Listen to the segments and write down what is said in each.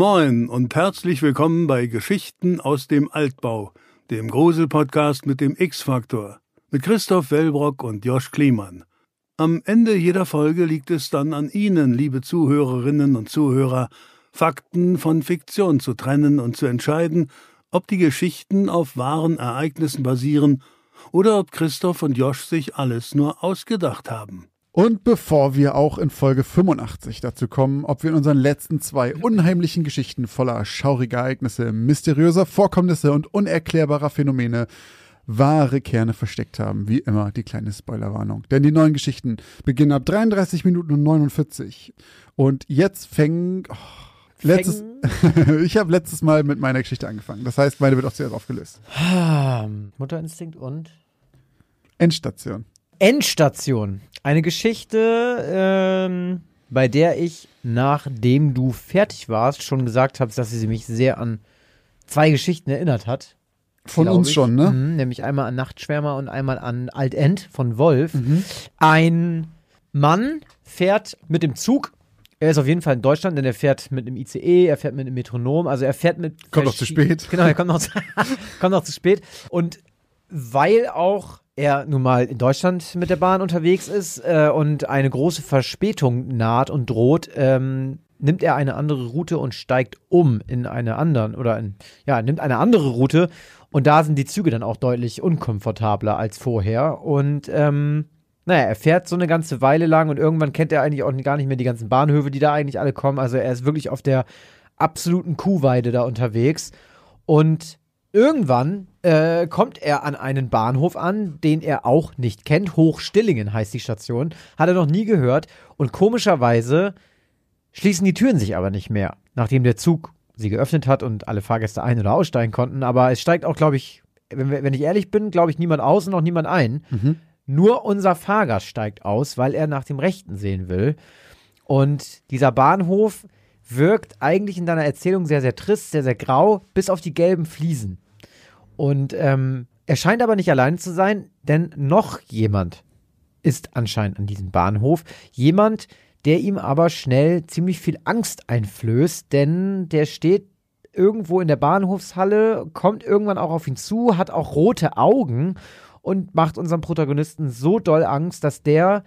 Moin und herzlich willkommen bei Geschichten aus dem Altbau, dem Grusel-Podcast mit dem X-Faktor, mit Christoph Wellbrock und Josch Kliemann. Am Ende jeder Folge liegt es dann an Ihnen, liebe Zuhörerinnen und Zuhörer, Fakten von Fiktion zu trennen und zu entscheiden, ob die Geschichten auf wahren Ereignissen basieren oder ob Christoph und Josch sich alles nur ausgedacht haben. Und bevor wir auch in Folge 85 dazu kommen, ob wir in unseren letzten zwei unheimlichen Geschichten voller schauriger Ereignisse, mysteriöser Vorkommnisse und unerklärbarer Phänomene wahre Kerne versteckt haben, wie immer die kleine Spoilerwarnung. Denn die neuen Geschichten beginnen ab 33 Minuten und 49. Und jetzt fängen. Oh, letztes, ich habe letztes Mal mit meiner Geschichte angefangen. Das heißt, meine wird auch zuerst aufgelöst. Mutterinstinkt und Endstation. Endstation. Eine Geschichte, ähm, bei der ich, nachdem du fertig warst, schon gesagt habe, dass sie mich sehr an zwei Geschichten erinnert hat. Von uns ich. schon, ne? Mhm, nämlich einmal an Nachtschwärmer und einmal an Altend von Wolf. Ein Mann fährt mit dem Zug. Er ist auf jeden Fall in Deutschland, denn er fährt mit einem ICE, er fährt mit einem Metronom, also er fährt mit. Kommt noch zu spät. Genau, er kommt noch, zu, kommt noch zu spät. Und weil auch er nun mal in Deutschland mit der Bahn unterwegs ist äh, und eine große Verspätung naht und droht, ähm, nimmt er eine andere Route und steigt um in eine anderen oder in, ja, nimmt eine andere Route. Und da sind die Züge dann auch deutlich unkomfortabler als vorher. Und ähm, naja, er fährt so eine ganze Weile lang und irgendwann kennt er eigentlich auch gar nicht mehr die ganzen Bahnhöfe, die da eigentlich alle kommen. Also er ist wirklich auf der absoluten Kuhweide da unterwegs. Und Irgendwann äh, kommt er an einen Bahnhof an, den er auch nicht kennt. Hochstillingen heißt die Station. Hat er noch nie gehört. Und komischerweise schließen die Türen sich aber nicht mehr, nachdem der Zug sie geöffnet hat und alle Fahrgäste ein- oder aussteigen konnten. Aber es steigt auch, glaube ich, wenn, wenn ich ehrlich bin, glaube ich, niemand aus und auch niemand ein. Nur unser Fahrgast steigt aus, weil er nach dem Rechten sehen will. Und dieser Bahnhof wirkt eigentlich in deiner Erzählung sehr, sehr trist, sehr, sehr grau, bis auf die gelben Fliesen. Und ähm, er scheint aber nicht allein zu sein, denn noch jemand ist anscheinend an diesem Bahnhof. Jemand, der ihm aber schnell ziemlich viel Angst einflößt, denn der steht irgendwo in der Bahnhofshalle, kommt irgendwann auch auf ihn zu, hat auch rote Augen und macht unserem Protagonisten so doll Angst, dass der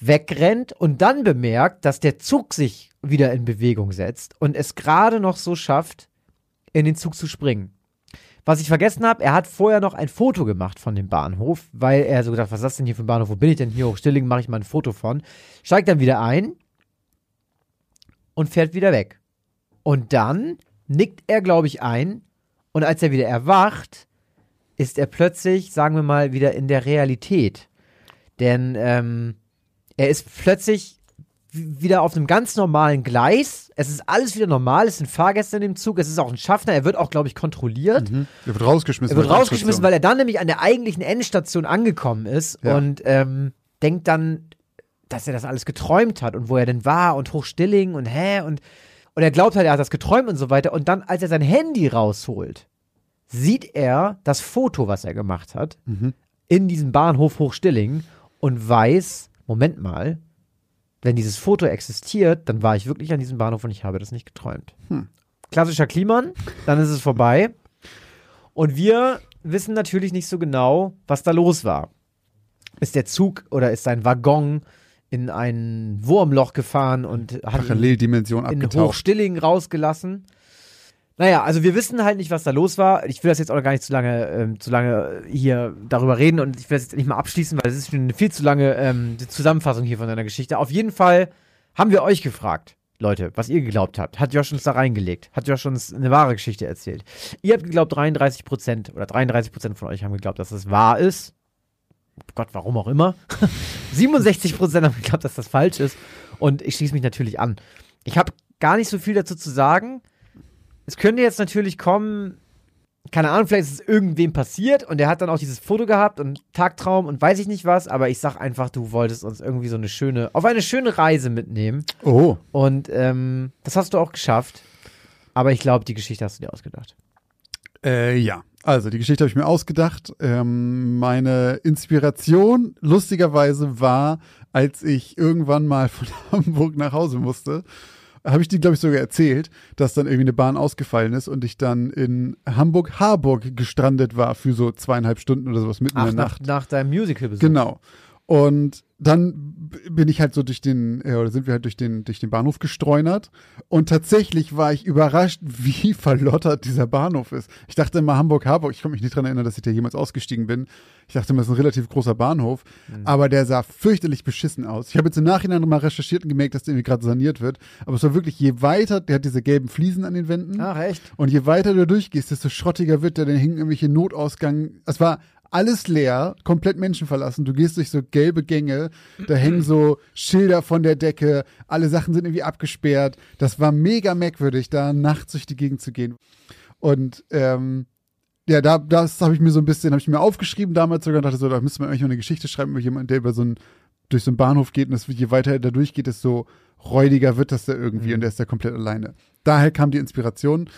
wegrennt und dann bemerkt, dass der Zug sich wieder in Bewegung setzt und es gerade noch so schafft, in den Zug zu springen. Was ich vergessen habe, er hat vorher noch ein Foto gemacht von dem Bahnhof, weil er so gedacht, was ist das denn hier für ein Bahnhof? Wo bin ich denn hier? Hochstilling mache ich mal ein Foto von. Steigt dann wieder ein und fährt wieder weg. Und dann nickt er, glaube ich, ein und als er wieder erwacht, ist er plötzlich, sagen wir mal, wieder in der Realität. Denn ähm, er ist plötzlich wieder auf einem ganz normalen Gleis. Es ist alles wieder normal. Es sind Fahrgäste in dem Zug. Es ist auch ein Schaffner. Er wird auch, glaube ich, kontrolliert. Er wird rausgeschmissen. Er wird rausgeschmissen, weil er dann nämlich an der eigentlichen Endstation angekommen ist Ja. und ähm, denkt dann, dass er das alles geträumt hat und wo er denn war und Hochstilling und hä und und er glaubt halt, er hat das geträumt und so weiter. Und dann, als er sein Handy rausholt, sieht er das Foto, was er gemacht hat, Mhm. in diesem Bahnhof Hochstilling und weiß, Moment mal, wenn dieses Foto existiert, dann war ich wirklich an diesem Bahnhof und ich habe das nicht geträumt. Hm. Klassischer Kliman, dann ist es vorbei. Und wir wissen natürlich nicht so genau, was da los war. Ist der Zug oder ist sein Waggon in ein Wurmloch gefahren und hat ihn Paralleldimension in abgetaucht. Hochstilling rausgelassen. Naja, also wir wissen halt nicht, was da los war. Ich will das jetzt auch gar nicht zu lange, ähm, zu lange hier darüber reden und ich will das jetzt nicht mal abschließen, weil es ist schon eine viel zu lange ähm, Zusammenfassung hier von deiner Geschichte. Auf jeden Fall haben wir euch gefragt, Leute, was ihr geglaubt habt. Hat Josh uns da reingelegt? Hat Josh uns eine wahre Geschichte erzählt? Ihr habt geglaubt, 33 Prozent oder 33 Prozent von euch haben geglaubt, dass es wahr ist. Gott, warum auch immer. 67 Prozent haben geglaubt, dass das falsch ist. Und ich schließe mich natürlich an. Ich habe gar nicht so viel dazu zu sagen. Es könnte jetzt natürlich kommen, keine Ahnung, vielleicht ist es irgendwem passiert und er hat dann auch dieses Foto gehabt und Tagtraum und weiß ich nicht was, aber ich sag einfach, du wolltest uns irgendwie so eine schöne, auf eine schöne Reise mitnehmen. Oh, Und ähm, das hast du auch geschafft. Aber ich glaube, die Geschichte hast du dir ausgedacht. Äh, ja, also die Geschichte habe ich mir ausgedacht. Ähm, meine Inspiration, lustigerweise, war, als ich irgendwann mal von Hamburg nach Hause musste. Habe ich dir, glaube ich, sogar erzählt, dass dann irgendwie eine Bahn ausgefallen ist und ich dann in Hamburg-Harburg gestrandet war für so zweieinhalb Stunden oder sowas mitten Ach, in der nach, Nacht. nach deinem Musical-Besuch. Genau. Und dann bin ich halt so durch den, äh, oder sind wir halt durch den, durch den Bahnhof gestreunert. Und tatsächlich war ich überrascht, wie verlottert dieser Bahnhof ist. Ich dachte immer Hamburg-Harburg, ich kann mich nicht dran erinnern, dass ich da jemals ausgestiegen bin. Ich dachte immer, das ist ein relativ großer Bahnhof. Aber der sah fürchterlich beschissen aus. Ich habe jetzt im Nachhinein nochmal recherchiert und gemerkt, dass der irgendwie gerade saniert wird. Aber es war wirklich, je weiter, der hat diese gelben Fliesen an den Wänden. Ach, echt? Und je weiter du durchgehst, desto schrottiger wird der. Dann hingen irgendwelche Notausgang. Es war alles leer, komplett menschenverlassen. Du gehst durch so gelbe Gänge, da hängen so Schilder von der Decke, alle Sachen sind irgendwie abgesperrt. Das war mega merkwürdig, da nachts durch die Gegend zu gehen. Und ähm, ja, da, das habe ich mir so ein bisschen, habe ich mir aufgeschrieben damals sogar und dachte so, da müsste man eigentlich mal eine Geschichte schreiben über jemanden, der über so einen, durch so einen Bahnhof geht und das, je weiter er da durchgeht, desto räudiger wird das da irgendwie und der ist da komplett alleine. Daher kam die Inspiration.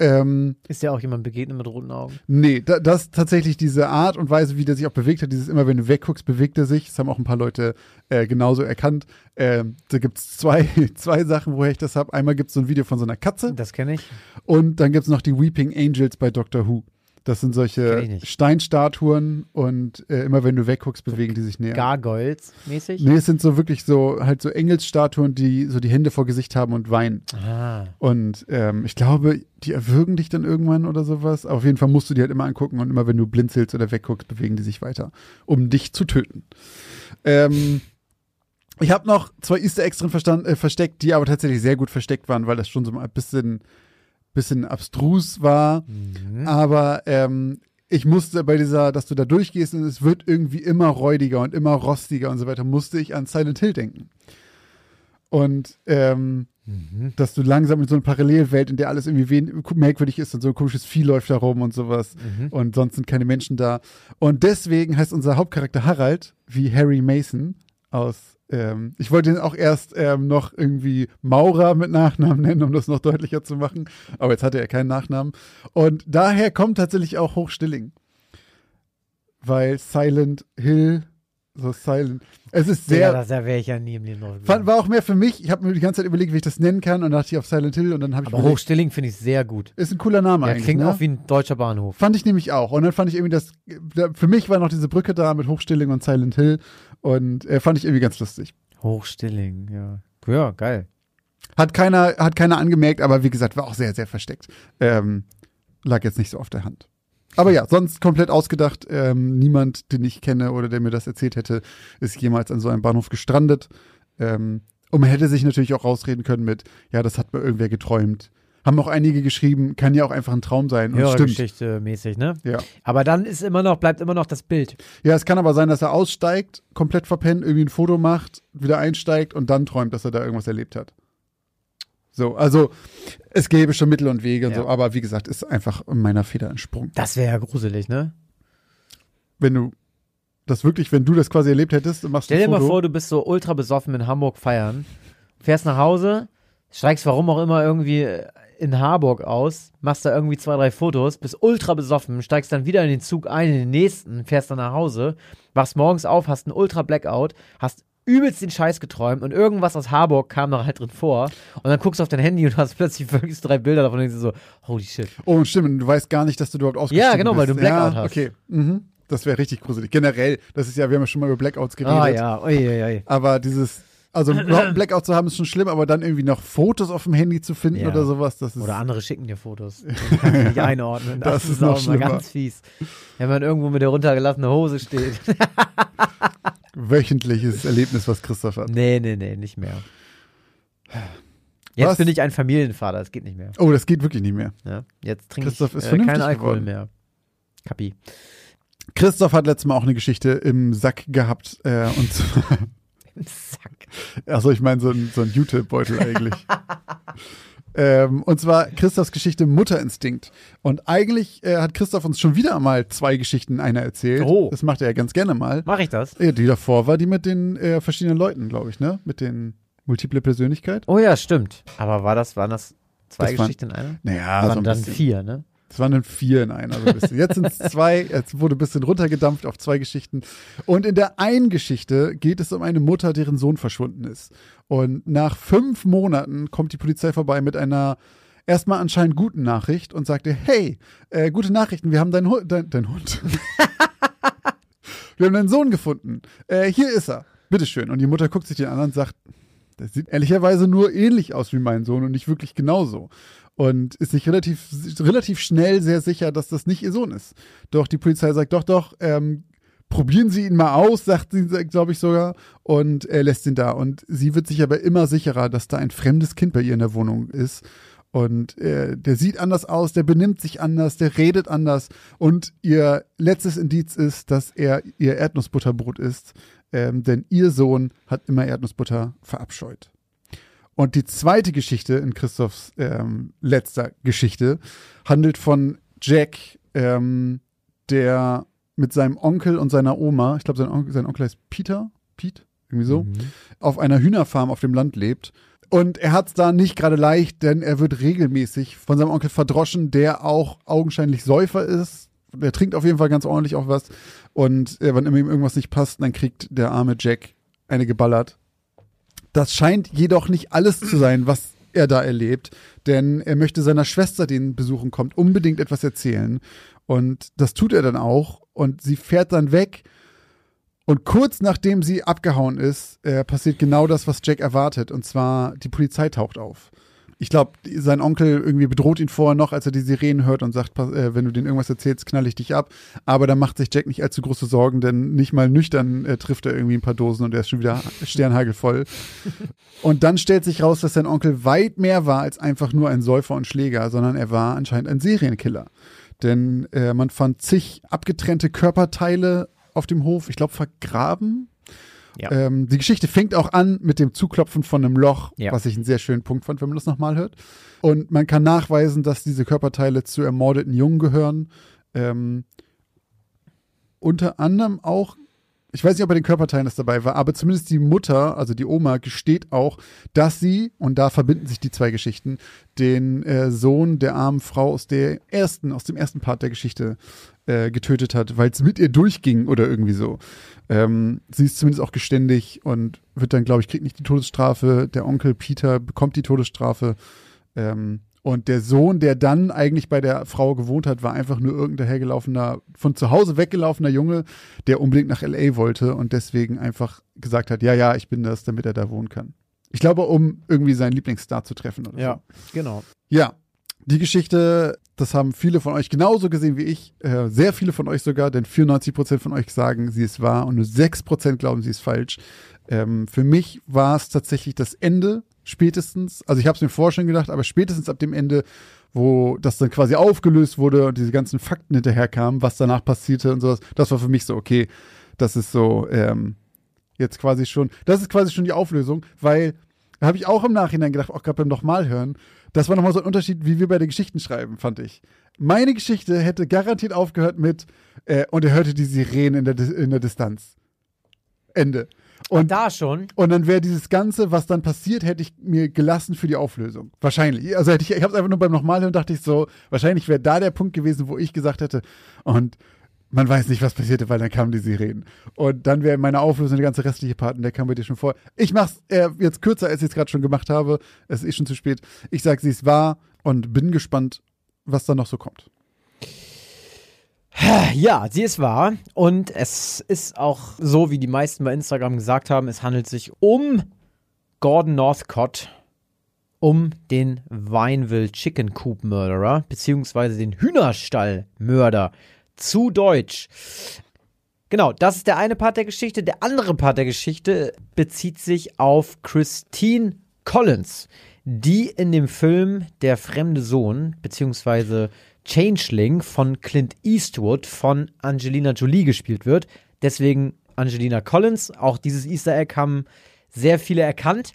Ähm, Ist ja auch jemand begegnet mit roten Augen. Nee, da, das tatsächlich diese Art und Weise, wie der sich auch bewegt hat, dieses immer, wenn du wegguckst, bewegt er sich. Das haben auch ein paar Leute äh, genauso erkannt. Ähm, da gibt's zwei, zwei Sachen, woher ich das habe. Einmal gibt's so ein Video von so einer Katze Das kenne ich. und dann gibt's noch die Weeping Angels bei Doctor Who. Das sind solche. Steinstatuen und äh, immer wenn du wegguckst, bewegen die sich näher. Gargoyles mäßig. Nee, es sind so wirklich so halt so Engelsstatuen, die so die Hände vor Gesicht haben und weinen. Ah. Und ähm, ich glaube, die erwürgen dich dann irgendwann oder sowas. Aber auf jeden Fall musst du die halt immer angucken und immer wenn du blinzelst oder wegguckst, bewegen die sich weiter, um dich zu töten. Ähm, ich habe noch zwei Easter Eggs drin äh, versteckt, die aber tatsächlich sehr gut versteckt waren, weil das schon so ein bisschen, bisschen abstrus war. Mhm. Aber ähm, ich musste bei dieser, dass du da durchgehst und es wird irgendwie immer räudiger und immer rostiger und so weiter, musste ich an Silent Hill denken. Und ähm, Mhm. dass du langsam in so eine Parallelwelt, in der alles irgendwie wen merkwürdig ist und so ein komisches Vieh läuft da rum und sowas Mhm. und sonst sind keine Menschen da. Und deswegen heißt unser Hauptcharakter Harald wie Harry Mason aus, ähm, ich wollte ihn auch erst ähm, noch irgendwie Maurer mit Nachnamen nennen, um das noch deutlicher zu machen, aber jetzt hatte er keinen Nachnamen. Und daher kommt tatsächlich auch Hochstilling. Weil Silent Hill, so Silent, es ist Sehr, sehr, das da wäre ich ja nie im Leben Fand, war auch mehr für mich. Ich habe mir die ganze Zeit überlegt, wie ich das nennen kann und dachte ich auf Silent Hill und dann habe ich Aber Hochstilling finde ich sehr gut. ist ein cooler Name Ja, eigentlich. klingt ne? auch wie ein deutscher Bahnhof. Fand ich nämlich auch. Und dann fand ich irgendwie das, da- für mich war noch diese Brücke da mit Hochstilling und Silent Hill und äh, fand ich irgendwie ganz lustig. Hochstilling, ja. Ja, geil. Hat keiner, hat keiner angemerkt, aber wie gesagt, war auch sehr, sehr versteckt. Ähm, lag jetzt nicht so auf der Hand. Aber ja, sonst komplett ausgedacht. Ähm, niemand, den ich kenne oder der mir das erzählt hätte, ist jemals an so einem Bahnhof gestrandet. Ähm, und man hätte sich natürlich auch rausreden können mit, ja, das hat mir irgendwer geträumt. Haben auch einige geschrieben, kann ja auch einfach ein Traum sein. Und stimmt. Hörergeschichte mäßig, ne? Ja. Aber dann ist immer noch, bleibt immer noch das Bild. ja, es kann aber sein, dass er aussteigt, komplett verpennt, irgendwie ein Foto macht, wieder einsteigt und dann träumt, dass er da irgendwas erlebt hat. So, also es gäbe schon Mittel und Wege und Ja. so, aber wie gesagt, ist einfach in meiner Feder entsprungen. Das wäre ja gruselig, ne? Wenn du das wirklich, wenn du das quasi erlebt hättest machst Stell dir ein mal vor, du bist so ultra besoffen in Hamburg feiern, fährst nach Hause, steigst warum auch immer irgendwie in Harburg aus, machst da irgendwie zwei, drei Fotos, bist ultra besoffen, steigst dann wieder in den Zug ein, in den nächsten, fährst dann nach Hause, wachst morgens auf, hast einen ultra Blackout, hast übelst den Scheiß geträumt und irgendwas aus Harburg kam da halt drin vor und dann guckst du auf dein Handy und hast plötzlich wirklich drei Bilder davon und denkst so, holy shit. Oh, stimmt, du weißt gar nicht, dass du dort ausgestiegen Ja, genau, weil bist. du einen Blackout ja, hast. Okay, mhm. das wäre richtig gruselig. Generell, das ist ja, wir haben ja schon mal über Blackouts geredet. Ah ja, ui, ui, ui. Aber dieses, also überhaupt einen Blackout zu haben, ist schon schlimm, aber dann irgendwie noch Fotos auf dem Handy zu finden Ja. oder sowas, das ist. Oder andere schicken dir Fotos. Die kannst du nicht einordnen. Das ist noch auch mal schlimmer. ganz fies. Wenn man irgendwo mit der runtergelassenen Hose steht. wöchentliches Erlebnis, was Christoph hat. nee, nee, nee, nicht mehr. Jetzt Was? bin ich ein Familienvater, das geht nicht mehr. Oh, das geht wirklich nicht mehr. Ja? Jetzt trinke ich Christoph ist äh, keinen Alkohol geworden. mehr. Kapi. Christoph hat letztes Mal auch eine Geschichte im Sack gehabt äh, und zwar, Sack. also ich meine so ein, so ein Jute-Beutel eigentlich. ähm, und zwar Christophs Geschichte Mutterinstinkt. Und eigentlich äh, hat Christoph uns schon wieder mal zwei Geschichten in einer erzählt. Oh. Das macht er ja ganz gerne mal. Mach ich das? Ja, die davor war die mit den äh, verschiedenen Leuten, glaube ich, ne? Mit den multiple Persönlichkeit. Oh ja, stimmt. Aber war das, waren das zwei Das waren- Geschichten in einer? Naja, Das so waren ein dann bisschen. vier, ne? Es waren dann vier in einer. So ein bisschen. Jetzt sind es zwei, es wurde ein bisschen runtergedampft auf zwei Geschichten. Und in der einen Geschichte geht es um eine Mutter, deren Sohn verschwunden ist. Und nach fünf Monaten kommt die Polizei vorbei mit einer erstmal anscheinend guten Nachricht und sagte, hey, äh, gute Nachrichten, wir haben deinen Hund, dein, dein Hund. wir haben deinen Sohn gefunden. Äh, hier ist er. Bitteschön. Und die Mutter guckt sich den an und sagt, das sieht ehrlicherweise nur ähnlich aus wie mein Sohn und nicht wirklich genauso. Und ist sich relativ, relativ schnell sehr sicher, dass das nicht ihr Sohn ist. Doch die Polizei sagt, doch, doch, ähm, probieren Sie ihn mal aus, sagt sie, glaube ich sogar, und er lässt ihn da. Und sie wird sich aber immer sicherer, dass da ein fremdes Kind bei ihr in der Wohnung ist. Und äh, der sieht anders aus, der benimmt sich anders, der redet anders. Und ihr letztes Indiz ist, dass er ihr Erdnussbutterbrot ist, ähm, denn ihr Sohn hat immer Erdnussbutter verabscheut. Und die zweite Geschichte in Christophs ähm, letzter Geschichte handelt von Jack, ähm, der mit seinem Onkel und seiner Oma, ich glaube, sein, Onkel, sein Onkel heißt Peter, Pete, irgendwie so, mhm. auf einer Hühnerfarm auf dem Land lebt. Und er hat es da nicht gerade leicht, denn er wird regelmäßig von seinem Onkel verdroschen, der auch augenscheinlich Säufer ist. Der trinkt auf jeden Fall ganz ordentlich auch was. Und äh, wenn ihm irgendwas nicht passt, dann kriegt der arme Jack eine geballert. Das scheint jedoch nicht alles zu sein, was er da erlebt, denn er möchte seiner Schwester, die ihn besuchen kommt, unbedingt etwas erzählen. Und das tut er dann auch. Und sie fährt dann weg. Und kurz nachdem sie abgehauen ist, äh, passiert genau das, was Jack erwartet. Und zwar, die Polizei taucht auf. Ich glaube, sein Onkel irgendwie bedroht ihn vorher noch, als er die Sirenen hört und sagt, äh, wenn du denen irgendwas erzählst, knall ich dich ab. Aber da macht sich Jack nicht allzu große Sorgen, denn nicht mal nüchtern äh, trifft er irgendwie ein paar Dosen und er ist schon wieder sternhagelvoll. und dann stellt sich raus, dass sein Onkel weit mehr war als einfach nur ein Säufer und Schläger, sondern er war anscheinend ein Serienkiller. Denn äh, man fand zig abgetrennte Körperteile auf dem Hof, ich glaube vergraben. Ja. Ähm, die Geschichte fängt auch an mit dem Zuklopfen von einem Loch, ja. was ich einen sehr schönen Punkt fand, wenn man das nochmal hört. Und man kann nachweisen, dass diese Körperteile zu ermordeten Jungen gehören. Ähm, unter anderem auch ich weiß nicht, ob bei den Körperteilen das dabei war, aber zumindest die Mutter, also die Oma, gesteht auch, dass sie, und da verbinden sich die zwei Geschichten, den äh, Sohn der armen Frau aus der ersten, aus dem ersten Part der Geschichte äh, getötet hat, weil es mit ihr durchging oder irgendwie so. Ähm, sie ist zumindest auch geständig und wird dann, glaube ich, kriegt nicht die Todesstrafe. Der Onkel Peter bekommt die Todesstrafe. Ähm, und der Sohn, der dann eigentlich bei der Frau gewohnt hat, war einfach nur irgendein hergelaufener, von zu Hause weggelaufener Junge, der unbedingt nach LA wollte und deswegen einfach gesagt hat, ja, ja, ich bin das, damit er da wohnen kann. Ich glaube, um irgendwie seinen Lieblingsstar zu treffen oder Ja, so. genau. Ja, die Geschichte, das haben viele von euch genauso gesehen wie ich, äh, sehr viele von euch sogar, denn 94 Prozent von euch sagen, sie ist wahr und nur 6 Prozent glauben, sie ist falsch. Ähm, für mich war es tatsächlich das Ende spätestens, also ich habe es mir vorher schon gedacht, aber spätestens ab dem Ende, wo das dann quasi aufgelöst wurde und diese ganzen Fakten hinterherkamen, was danach passierte und sowas, das war für mich so, okay, das ist so, ähm, jetzt quasi schon, das ist quasi schon die Auflösung, weil habe ich auch im Nachhinein gedacht, auch gerade beim nochmal hören, das war nochmal so ein Unterschied, wie wir bei den Geschichten schreiben, fand ich. Meine Geschichte hätte garantiert aufgehört mit, äh, und er hörte die Sirenen in der, in der Distanz. Ende. Und Ach, da schon. Und dann wäre dieses Ganze, was dann passiert, hätte ich mir gelassen für die Auflösung. Wahrscheinlich. Also hätte ich, ich habe es einfach nur beim Nochmalhören dachte ich so, wahrscheinlich wäre da der Punkt gewesen, wo ich gesagt hätte, und man weiß nicht, was passierte, weil dann kamen die Sirenen. Und dann wäre meine Auflösung der ganze restliche Part, und der kam dir schon vor. Ich mach's äh, jetzt kürzer, als ich es gerade schon gemacht habe. Es ist schon zu spät. Ich sage, sie ist wahr und bin gespannt, was da noch so kommt. Ja, sie ist wahr. Und es ist auch so, wie die meisten bei Instagram gesagt haben, es handelt sich um Gordon Northcott, um den Vineville Chicken Coop Murderer, beziehungsweise den Hühnerstall-Mörder. Zu Deutsch. Genau, das ist der eine Part der Geschichte. Der andere Part der Geschichte bezieht sich auf Christine Collins, die in dem Film Der fremde Sohn, beziehungsweise Changeling von Clint Eastwood von Angelina Jolie gespielt wird. Deswegen Angelina Collins. Auch dieses Easter Egg haben sehr viele erkannt.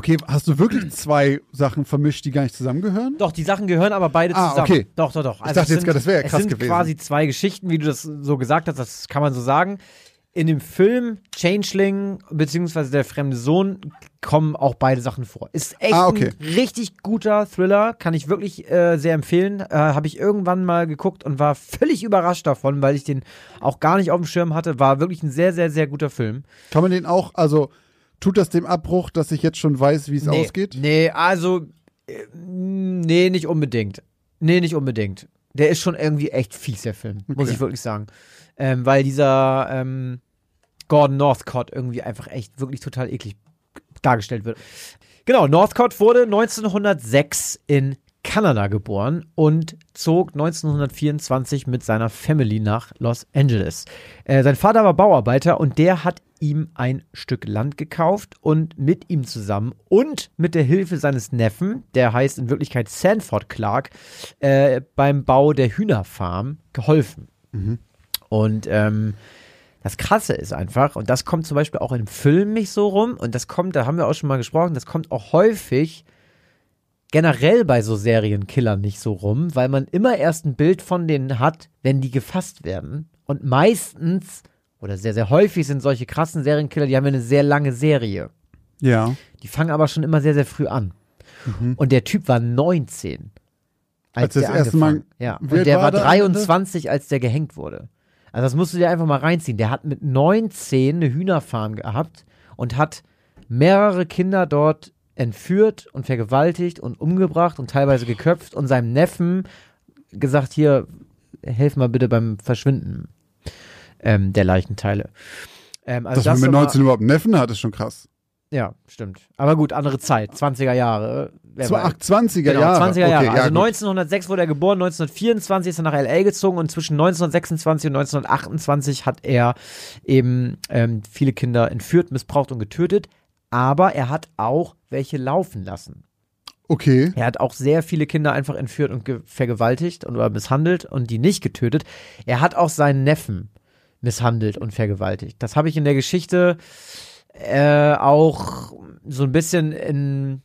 Okay, hast du wirklich zwei Sachen vermischt, die gar nicht zusammengehören? Doch, die Sachen gehören aber beide ah, zusammen. Okay. Doch, doch, doch. Also ich dachte jetzt gerade, das wäre ja krass es sind gewesen. quasi zwei Geschichten, wie du das so gesagt hast, das kann man so sagen. in dem Film Changeling beziehungsweise der fremde Sohn kommen auch beide Sachen vor. Ist echt Ah, okay. ein richtig guter Thriller, kann ich wirklich äh, sehr empfehlen. Äh, Habe ich irgendwann mal geguckt und war völlig überrascht davon, weil ich den auch gar nicht auf dem Schirm hatte. War wirklich ein sehr, sehr, sehr guter Film. Kann man den auch, also tut das dem Abbruch, dass ich jetzt schon weiß, wie es nee, ausgeht? Nee, also äh, nee, nicht unbedingt. Nee, nicht unbedingt. Der ist schon irgendwie echt fies, der Film, muss Okay. ich wirklich sagen. Ähm, weil dieser ähm, Gordon Northcott irgendwie einfach echt wirklich total eklig dargestellt wird. Genau, Northcott wurde 1906 in Kanada geboren und zog 1924 mit seiner Family nach Los Angeles. Äh, sein Vater war Bauarbeiter und der hat ihm ein Stück Land gekauft und mit ihm zusammen und mit der Hilfe seines Neffen, der heißt in Wirklichkeit Sanford Clark, äh, beim Bau der Hühnerfarm geholfen. Und ähm, das Krasse ist einfach, und das kommt zum Beispiel auch im Film nicht so rum, und das kommt, da haben wir auch schon mal gesprochen, das kommt auch häufig generell bei so Serienkillern nicht so rum, weil man immer erst ein Bild von denen hat, wenn die gefasst werden. Und meistens, oder sehr, sehr häufig sind solche krassen Serienkiller, die haben ja eine sehr lange Serie. Ja. Die fangen aber schon immer sehr, sehr früh an. Und der Typ war 19. Mhm. Als das der erste Mal- angefangen- Ja, und der war war der am Ende? 23, als der gehängt wurde. Also das musst du dir einfach mal reinziehen. Der hat mit 19 eine Hühnerfarm gehabt und hat mehrere Kinder dort entführt und vergewaltigt und umgebracht und teilweise geköpft und seinem Neffen gesagt, hier, helf mal bitte beim Verschwinden ähm, der Leichenteile. Ähm, also Dass man das mit war- 19 überhaupt einen Neffen hat, ist schon krass. Ja, stimmt. Aber gut, andere Zeit, 20er Jahre. Weiß. ach, 20er Genau, Jahre. 20er Jahre. Okay, ja, also gut. 1906 wurde er geboren, 1924 ist er nach L.A. gezogen und zwischen 1926 und 1928 hat er eben ähm, viele Kinder entführt, missbraucht und getötet. Aber er hat auch welche laufen lassen. Okay. Er hat auch sehr viele Kinder einfach entführt und ge- vergewaltigt und oder misshandelt und die nicht getötet. Er hat auch seinen Neffen misshandelt und vergewaltigt. Das habe ich in der Geschichte äh, auch so ein bisschen in,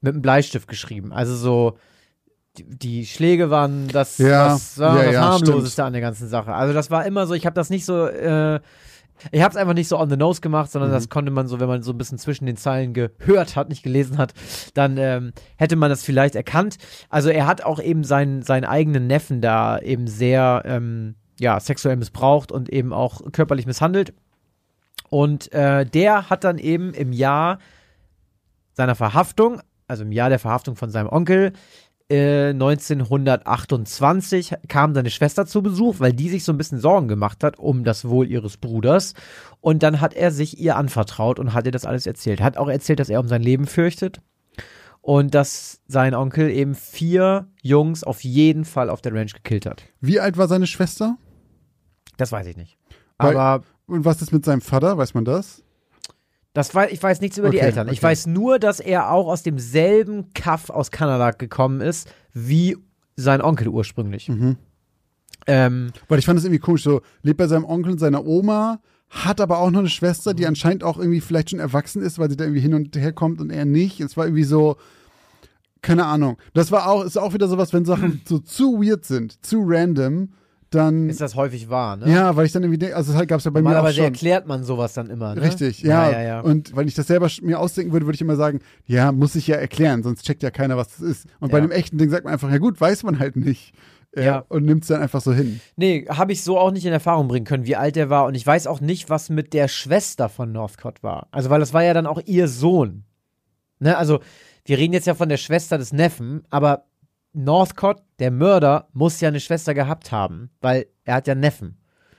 mit einem Bleistift geschrieben. Also so die, die Schläge waren das, Ja, das, war ja, das ja, harmloseste an der ganzen Sache. Also das war immer so, ich habe das nicht so äh, ich habe es einfach nicht so on the nose gemacht, sondern Mhm. das konnte man so, wenn man so ein bisschen zwischen den Zeilen gehört hat, nicht gelesen hat, dann ähm, hätte man das vielleicht erkannt. Also er hat auch eben seinen, seinen eigenen Neffen da eben sehr ähm, ja, sexuell missbraucht und eben auch körperlich misshandelt. Und äh, der hat dann eben im Jahr seiner Verhaftung, also im Jahr der Verhaftung von seinem Onkel, äh, 1928 kam seine Schwester zu Besuch, weil die sich so ein bisschen Sorgen gemacht hat um das Wohl ihres Bruders. Und dann hat er sich ihr anvertraut und hat ihr das alles erzählt. Hat auch erzählt, dass er um sein Leben fürchtet. Und dass sein Onkel eben vier Jungs auf jeden Fall auf der Ranch gekillt hat. Wie alt war seine Schwester? Das weiß ich nicht. Weil- Aber Und was ist mit seinem Vater? Weiß man das? Das weiß, ich weiß nichts über die Okay, Eltern. Ich okay. weiß nur, dass er auch aus demselben Kaff aus Kanada gekommen ist, wie sein Onkel ursprünglich. Mhm. Ähm, Weil ich fand es irgendwie komisch, so lebt bei seinem Onkel und seiner Oma, hat aber auch noch eine Schwester, Mhm. die anscheinend auch irgendwie vielleicht schon erwachsen ist, weil sie da irgendwie hin und her kommt und er nicht. Es war irgendwie so, keine Ahnung. Das war auch, ist auch wieder sowas, wenn Sachen so zu weird sind, zu random, dann, ist das häufig wahr, ne? ja, weil ich dann irgendwie denke, also das gab es ja bei mir auch schon. erklärt man sowas dann immer, ne? Richtig, ja. ja, ja. Und wenn ich das selber mir ausdenken würde, würde ich immer sagen, ja, muss ich ja erklären, sonst checkt ja keiner, was das ist. Und bei Ja. einem echten Ding sagt man einfach, ja gut, weiß man halt nicht. Äh, Ja. Und nimmt es dann einfach so hin. Nee, habe ich so auch nicht in Erfahrung bringen können, wie alt der war. Und ich weiß auch nicht, was mit der Schwester von Northcott war. Also, weil das war ja dann auch ihr Sohn. Ne, also, wir reden jetzt ja von der Schwester des Neffen, aber Northcott, der Mörder, muss ja eine Schwester gehabt haben, weil er hat ja einen Neffen.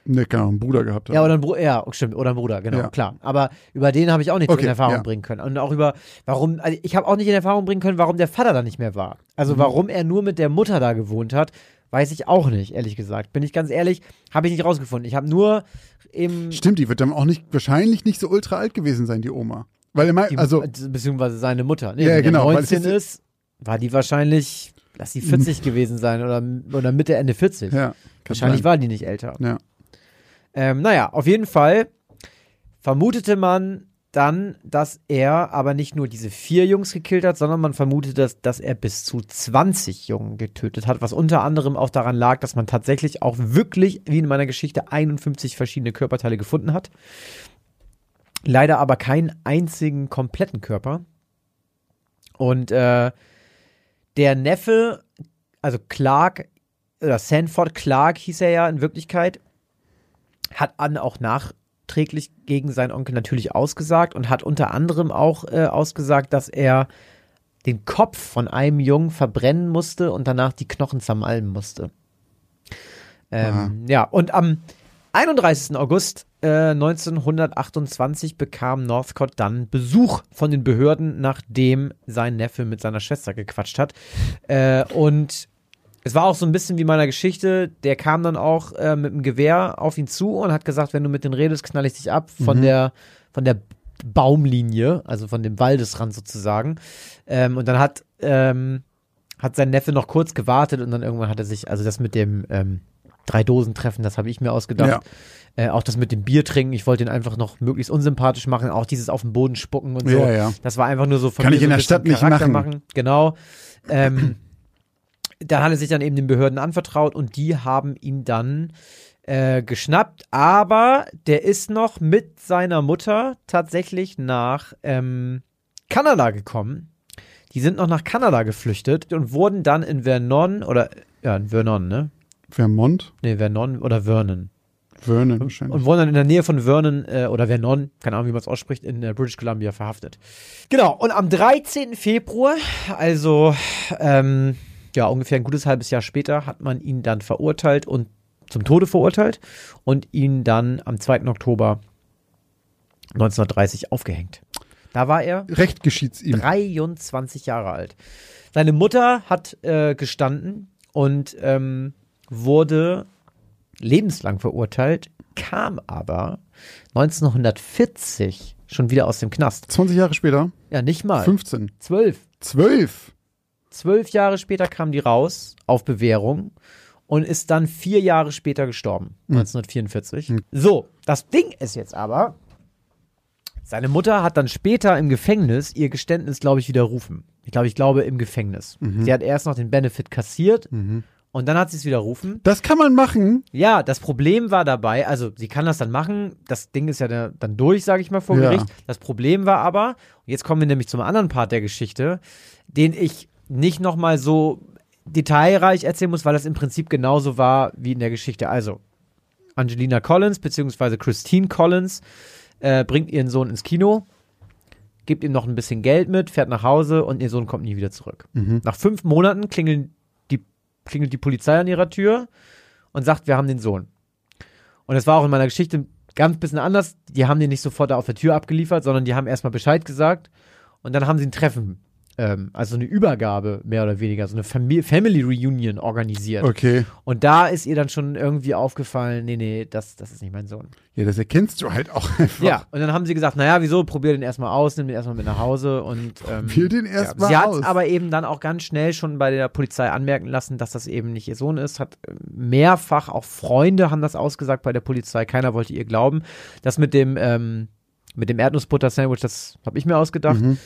Ne, kann auch einen Bruder gehabt haben. Ja, oder ein Bruder, ja, stimmt, oder ein Bruder, genau, Ja. klar. Aber über den habe ich auch nichts Okay, in Erfahrung ja. bringen können. Und auch über, warum, also ich habe auch nicht in Erfahrung bringen können, warum der Vater da nicht mehr war. Also Mhm. warum er nur mit der Mutter da gewohnt hat, weiß ich auch nicht, ehrlich gesagt. Bin ich ganz ehrlich, habe ich nicht rausgefunden. Ich habe nur eben, Stimmt, die wird dann auch nicht, wahrscheinlich nicht so ultra alt gewesen sein, die Oma. Weil immer, die, also, beziehungsweise seine Mutter. Nee, Ja, genau, weil es 19 ist- ist, war die wahrscheinlich, lass die 40 gewesen sein oder, oder Mitte, Ende 40. ja. wahrscheinlich sein. war die nicht älter. Ja. Ähm, naja, auf jeden Fall vermutete man dann, dass er aber nicht nur diese vier Jungs gekillt hat, sondern man vermutet, dass, dass er bis zu 20 Jungen getötet hat, was unter anderem auch daran lag, dass man tatsächlich auch wirklich, wie in meiner Geschichte, 51 verschiedene Körperteile gefunden hat. Leider aber keinen einzigen kompletten Körper. Und äh, der Neffe, also Clark, oder Sanford Clark hieß er ja in Wirklichkeit, hat Anne auch nachträglich gegen seinen Onkel natürlich ausgesagt und hat unter anderem auch äh, ausgesagt, dass er den Kopf von einem Jungen verbrennen musste und danach die Knochen zermalmen musste. Ähm, ja, und am 31. August äh, 1928 bekam Northcott dann Besuch von den Behörden, nachdem sein Neffe mit seiner Schwester gequatscht hat. Äh, und es war auch so ein bisschen wie meiner Geschichte. Der kam dann auch äh, mit dem Gewehr auf ihn zu und hat gesagt, wenn du mit den redest, knall ich dich ab von Mhm. der von der Baumlinie, also von dem Waldesrand sozusagen. Ähm, und dann hat ähm, hat sein Neffe noch kurz gewartet und dann irgendwann hat er sich, also das mit dem ähm, drei Dosen treffen, das habe ich mir ausgedacht. Äh, auch das mit dem Bier trinken, ich wollte ihn einfach noch möglichst unsympathisch machen, auch dieses auf den Boden spucken und so. Ja, ja. Das war einfach nur so von Kann ich so in der Stadt nicht Charakter machen. Genau. Ähm, da hat er sich dann eben den Behörden anvertraut und die haben ihn dann äh, geschnappt. Aber der ist noch mit seiner Mutter tatsächlich nach ähm, Kanada gekommen. Die sind noch nach Kanada geflüchtet und wurden dann in Vernon oder ja, in Vernon, ne? Vermont? Ne, Vernon oder Vernon. Vernon wahrscheinlich. Und wurden dann in der Nähe von Vernon äh, oder Vernon, keine Ahnung, wie man es ausspricht, in äh, British Columbia verhaftet. Genau, und am 13. Februar, also ähm, ja, ungefähr ein gutes halbes Jahr später, hat man ihn dann verurteilt und zum Tode verurteilt und ihn dann am 2. Oktober 1930 aufgehängt. Da war er Recht geschieht's ihm. 23 Jahre alt. Seine Mutter hat äh, gestanden und ähm, wurde lebenslang verurteilt, kam aber 1940 schon wieder aus dem Knast. 20 Jahre später? Ja, nicht mal. 15. Zwölf. 12. Zwölf Jahre später kam die raus auf Bewährung und ist dann vier Jahre später gestorben, 1944. So, das Ding ist jetzt aber, seine Mutter hat dann später im Gefängnis ihr Geständnis, glaube ich, widerrufen. Ich glaube, ich glaube im Gefängnis. Sie hat erst noch den Benefit kassiert und dann hat sie es widerrufen. Das kann man machen. Ja, das Problem war dabei, also sie kann das dann machen, das Ding ist ja da- dann durch, sage ich mal, vor Ja. Gericht. Das Problem war aber, jetzt kommen wir nämlich zum anderen Part der Geschichte, den ich nicht nochmal so detailreich erzählen muss, weil das im Prinzip genauso war wie in der Geschichte. Also, Angelina Collins beziehungsweise Christine Collins äh, bringt ihren Sohn ins Kino, gibt ihm noch ein bisschen Geld mit, fährt nach Hause und ihr Sohn kommt nie wieder zurück. Nach fünf Monaten klingeln klingelt die Polizei an ihrer Tür und sagt, wir haben den Sohn. Und das war auch in meiner Geschichte ganz bisschen anders. Die haben den nicht sofort auf der Tür abgeliefert, sondern die haben erstmal Bescheid gesagt und dann haben sie ein Treffen, ähm, also eine Übergabe mehr oder weniger, so eine Famili Family Reunion organisiert. Okay. Und da ist ihr dann schon irgendwie aufgefallen, nee, nee, das, das ist nicht mein Sohn. Ja, das erkennst du halt auch einfach. Ja, und dann haben sie gesagt, naja, wieso, probier den erstmal aus, nimm den erstmal mit nach Hause und ähm, Probier den erst mal Sie hat aber eben dann auch ganz schnell schon bei der Polizei anmerken lassen, dass das eben nicht ihr Sohn ist, hat äh, mehrfach, auch Freunde haben das ausgesagt bei der Polizei, keiner wollte ihr glauben. Das mit dem, ähm, mit dem Erdnussbutter-Sandwich, das habe ich mir ausgedacht. Mhm.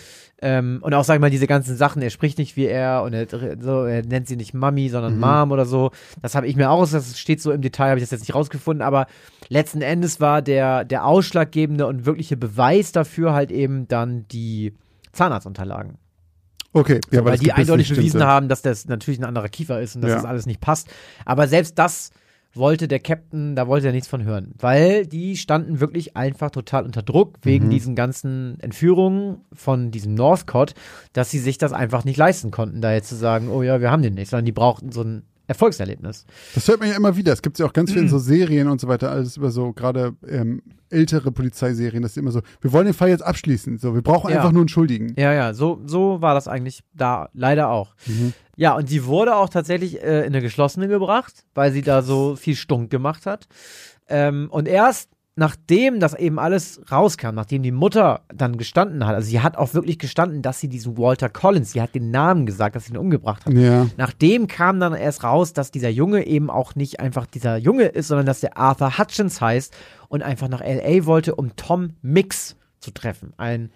Ähm, und auch, sag ich mal, diese ganzen Sachen, er spricht nicht wie er und er, so, er nennt sie nicht Mami, sondern Mom oder so. Das habe ich mir auch, das steht so im Detail, habe ich das jetzt nicht rausgefunden, aber letzten Endes war der, der ausschlaggebende und wirkliche Beweis dafür halt eben dann die Zahnarztunterlagen. Okay, ja, weil das die eindeutig bewiesen haben, dass das natürlich ein anderer Kiefer ist und dass Ja. das alles nicht passt. Aber selbst das wollte der Captain, da wollte er nichts von hören, weil die standen wirklich einfach total unter Druck wegen Mhm. diesen ganzen Entführungen von diesem Northcott, dass sie sich das einfach nicht leisten konnten, da jetzt zu sagen, oh ja, wir haben den nicht, sondern die brauchten so ein Erfolgserlebnis. Das hört man ja immer wieder. Es gibt ja auch ganz Mhm. viel in so Serien und so weiter, alles über so gerade ähm, ältere Polizeiserien, das ist immer so, wir wollen den Fall jetzt abschließen. So, wir brauchen Ja. einfach nur einen Schuldigen. Ja, ja, so, so war das eigentlich da leider auch. Mhm. Ja, und sie wurde auch tatsächlich äh, in eine geschlossene gebracht, weil sie da so viel Stunk gemacht hat. Ähm, und erst nachdem das eben alles rauskam, nachdem die Mutter dann gestanden hat, also sie hat auch wirklich gestanden, dass sie diesen Walter Collins, sie hat den Namen gesagt, dass sie ihn umgebracht hat. Ja. Nachdem kam dann erst raus, dass dieser Junge eben auch nicht einfach dieser Junge ist, sondern dass der Arthur Hutchins heißt und einfach nach LA wollte, um Tom Mix zu treffen. Ein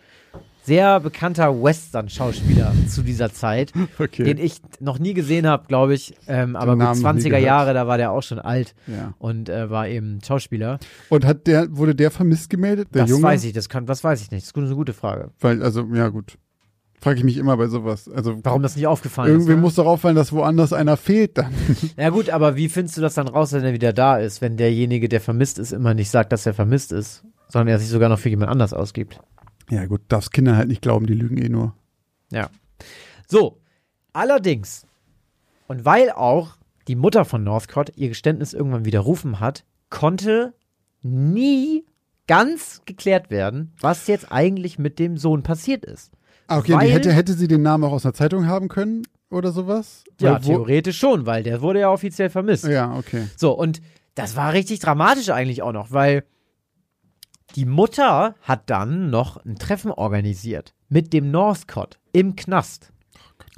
sehr bekannter Western-Schauspieler zu dieser Zeit, Okay. den ich noch nie gesehen habe, glaube ich. Ähm, aber gut, Namen noch nie 20er gehört. Jahre, da war der auch schon alt Ja. und äh, war eben Schauspieler. Und hat der, wurde der vermisst gemeldet? Der das Junge? weiß ich, das, kann, das weiß ich nicht. Das ist eine gute Frage. Weil, also, ja, gut. Frage ich mich immer bei sowas. Also, Warum das nicht aufgefallen irgendwie ist. Ne? muss doch auffallen, dass woanders einer fehlt dann. Ja gut, aber wie findest du das dann raus, wenn er wieder da ist, wenn derjenige, der vermisst ist, immer nicht sagt, dass er vermisst ist, sondern er sich sogar noch für jemand anders ausgibt? Ja, gut, darfst Kinder halt nicht glauben, die lügen eh nur. Ja. So, allerdings, und weil auch die Mutter von Northcott ihr Geständnis irgendwann widerrufen hat, konnte nie ganz geklärt werden, was jetzt eigentlich mit dem Sohn passiert ist. Ah, okay, Weil- hätte, hätte sie den Namen auch aus einer Zeitung haben können oder sowas? Ja, Weil theoretisch schon, weil der wurde ja offiziell vermisst. Ja, okay. So, und das war richtig dramatisch eigentlich auch noch, weil die Mutter hat dann noch ein Treffen organisiert mit dem Northcott im Knast.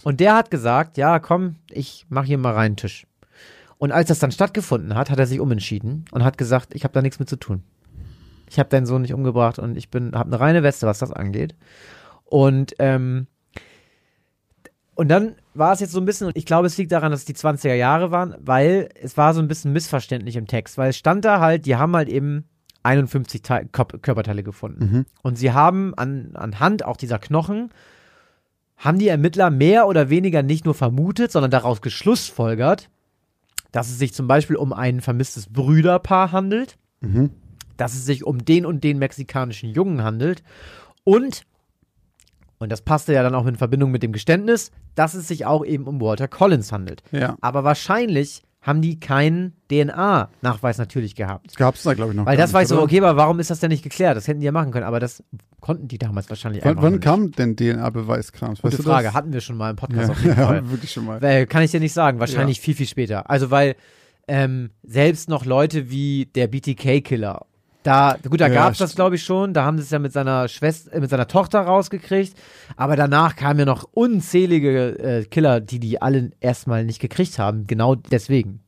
Und der hat gesagt, ja, komm, ich mach hier mal rein einen Tisch. Und als das dann stattgefunden hat, hat er sich umentschieden und hat gesagt, ich habe da nichts mit zu tun. Ich habe deinen Sohn nicht umgebracht und ich bin habe eine reine Weste, was das angeht. Und ähm, und dann war es jetzt so ein bisschen, ich glaube, es liegt daran, dass es die 20er Jahre waren, weil es war so ein bisschen missverständlich im Text, weil es stand da halt, die haben halt eben 51 Teil, Kop- Körperteile gefunden. Und sie haben an, anhand auch dieser Knochen, haben die Ermittler mehr oder weniger nicht nur vermutet, sondern daraus geschlussfolgert, dass es sich zum Beispiel um ein vermisstes Brüderpaar handelt, dass es sich um den und den mexikanischen Jungen handelt und und das passte ja dann auch in Verbindung mit dem Geständnis, dass es sich auch eben um Walter Collins handelt. Ja. Aber wahrscheinlich haben die keinen DNA-Nachweis natürlich gehabt. Gab's da, glaube ich, noch. Weil das war so, okay, aber warum ist das denn nicht geklärt? Das hätten die ja machen können, aber das konnten die damals wahrscheinlich Wann, einfach wann kam denn DNA-Beweiskrams? Gute Weißt du Frage, das? hatten wir schon mal im Podcast Ja, auf jeden ja, Fall. wirklich schon mal. Weil, kann ich dir nicht sagen, wahrscheinlich viel, viel später. Also, weil ähm, selbst noch Leute wie der BTK-Killer, da, gut, da Ja, gab es das, glaube ich, schon, da haben sie es ja mit seiner Schwester, mit seiner Tochter rausgekriegt, aber danach kamen ja noch unzählige äh, Killer, die die alle erstmal nicht gekriegt haben, genau deswegen.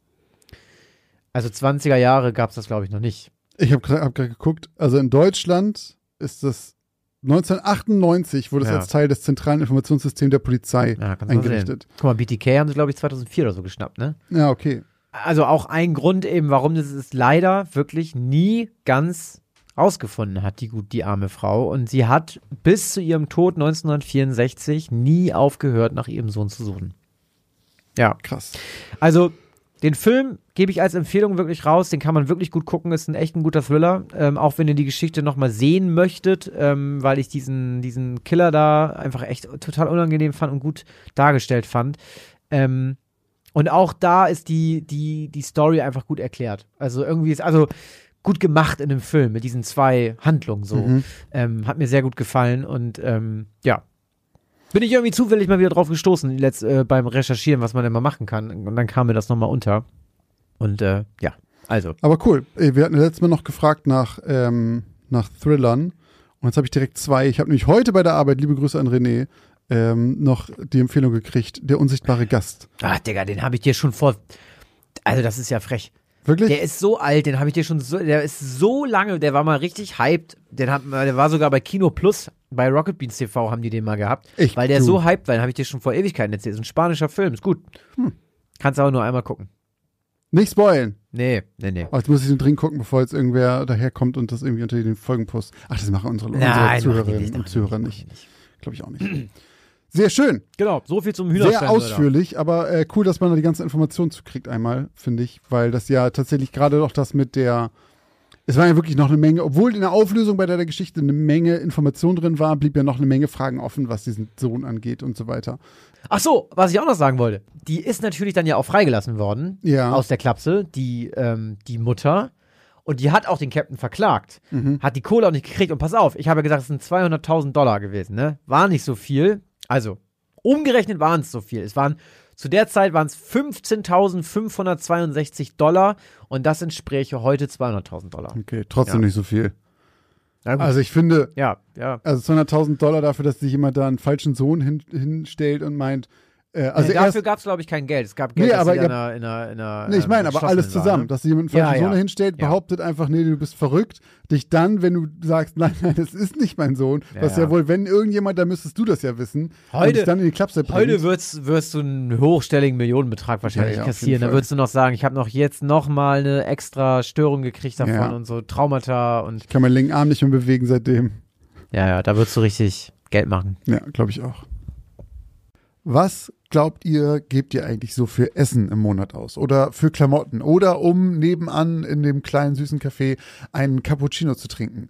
Also 20er Jahre gab es das, glaube ich, noch nicht. Ich habe gerade hab geguckt, also in Deutschland ist das 1998 wurde es Ja. als Teil des zentralen Informationssystems der Polizei Ja, eingerichtet. Guck mal, BTK haben sie, glaube ich, 2004 oder so geschnappt, ne? Ja, okay. Also auch ein Grund eben, warum das es leider wirklich nie ganz rausgefunden hat, die gut, die arme Frau. Und sie hat bis zu ihrem Tod 1964 nie aufgehört, nach ihrem Sohn zu suchen. Ja, Krass. also den Film gebe ich als Empfehlung wirklich raus. Den kann man wirklich gut gucken. Ist ein echt ein guter Thriller. Ähm, auch wenn ihr die Geschichte nochmal sehen möchtet, ähm, weil ich diesen, diesen Killer da einfach echt total unangenehm fand und gut dargestellt fand. Ähm, und auch da ist die, die, die Story einfach gut erklärt. Also irgendwie ist, also gut gemacht in dem Film mit diesen zwei Handlungen so. Mhm. Ähm, hat mir sehr gut gefallen und ähm, ja. Bin ich irgendwie zufällig mal wieder drauf gestoßen, letzt, äh, beim Recherchieren, was man denn mal machen kann. Und dann kam mir das nochmal unter. Und äh, ja, also. Aber cool. Ey, Wir hatten letztes Mal noch gefragt nach, ähm, nach Thrillern. Und jetzt habe ich direkt zwei. Ich habe nämlich heute bei der Arbeit, liebe Grüße an René, ähm, noch die Empfehlung gekriegt, der unsichtbare Gast. Ach, Digga, den habe ich dir schon vor. Also, das ist ja frech. Wirklich? Der ist so alt, den habe ich dir schon so. Der ist so lange, der war mal richtig hyped. Den hat, der war sogar bei Kino Plus, bei Rocket Beans TV haben die den mal gehabt. Echt? Weil der Du. so hyped war, den habe ich dir schon vor Ewigkeiten erzählt. Ist ein spanischer Film, ist gut. Hm. Kannst aber nur einmal gucken. Nicht spoilen. Nee, nee, nee. Oh, jetzt muss ich den dringend gucken, bevor jetzt irgendwer daherkommt und das irgendwie unter den Folgen postet. Ach, das machen unsere, unsere Nein, Zuhörerinnen und Zuhörer nicht, nicht. Glaube ich auch nicht. Sehr schön. Genau, so viel zum Sehr Hühnerstall. ausführlich, aber äh, cool, dass man da die ganze Information zukriegt einmal, finde ich, weil das ja tatsächlich gerade doch das mit der es war ja wirklich noch eine Menge, obwohl in der Auflösung bei der, der Geschichte eine Menge Information drin war, blieb ja noch eine Menge Fragen offen, was diesen Sohn angeht und so weiter. Ach so, was ich auch noch sagen wollte. Die ist natürlich dann ja auch freigelassen worden Ja. aus der Klapse, die, ähm, die Mutter. Und die hat auch den Captain verklagt. Mhm. Hat die Kohle auch nicht gekriegt. Und pass auf, ich habe ja gesagt, es sind 200.000 Dollar gewesen, ne? War nicht so viel. Also, umgerechnet waren es so viel. Es waren, zu der Zeit waren es 15.562 Dollar. Und das entspräche heute 200.000 Dollar. Okay, trotzdem Ja. nicht so viel. Also ich finde, ja, ja. also 200.000 Dollar dafür, dass sich jemand da einen falschen Sohn hin, hinstellt und meint, also nee, dafür gab es, glaube ich, kein Geld. Es gab Geld Nee, aber sie ihr in einer, in einer, in einer Nee, ich meine, ähm, aber alles war, zusammen, ne? dass jemand Ja, falschen Sohn ja. hinstellt, Ja. behauptet einfach, nee, du bist verrückt, dich dann, wenn du sagst, nein, nein, das ist nicht mein Sohn, Ja, was ja. ja. wohl, wenn irgendjemand, dann müsstest du das ja wissen, und Heute- dich dann in die Klapse bringt. Heute wirst, wirst du einen hochstelligen Millionenbetrag wahrscheinlich Ja, ja, kassieren. Da würdest du noch sagen, ich habe noch jetzt noch mal eine extra Störung gekriegt davon Ja. und so Traumata und ich kann meinen linken Arm nicht mehr bewegen seitdem. ja, ja, da würdest du richtig Geld machen. Ja, glaube ich auch. Was glaubt ihr, gebt ihr eigentlich so für Essen im Monat aus? Oder für Klamotten? Oder um nebenan in dem kleinen süßen Café einen Cappuccino zu trinken?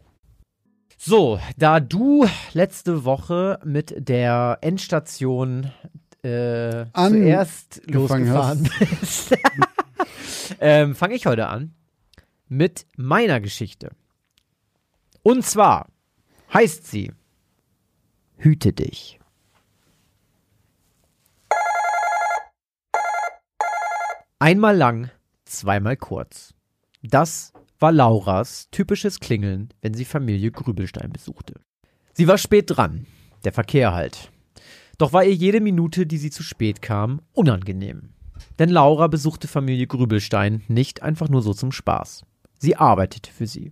So, da du letzte Woche mit der Endstation äh, zuerst losgefahren bist, ähm, fange ich heute an mit meiner Geschichte. Und zwar heißt sie Hüte dich. Einmal lang, zweimal kurz. Das war Lauras typisches Klingeln, wenn sie Familie Grübelstein besuchte. Sie war spät dran, der Verkehr halt. Doch war ihr jede Minute, die sie zu spät kam, unangenehm. Denn Laura besuchte Familie Grübelstein nicht einfach nur so zum Spaß. Sie arbeitete für sie.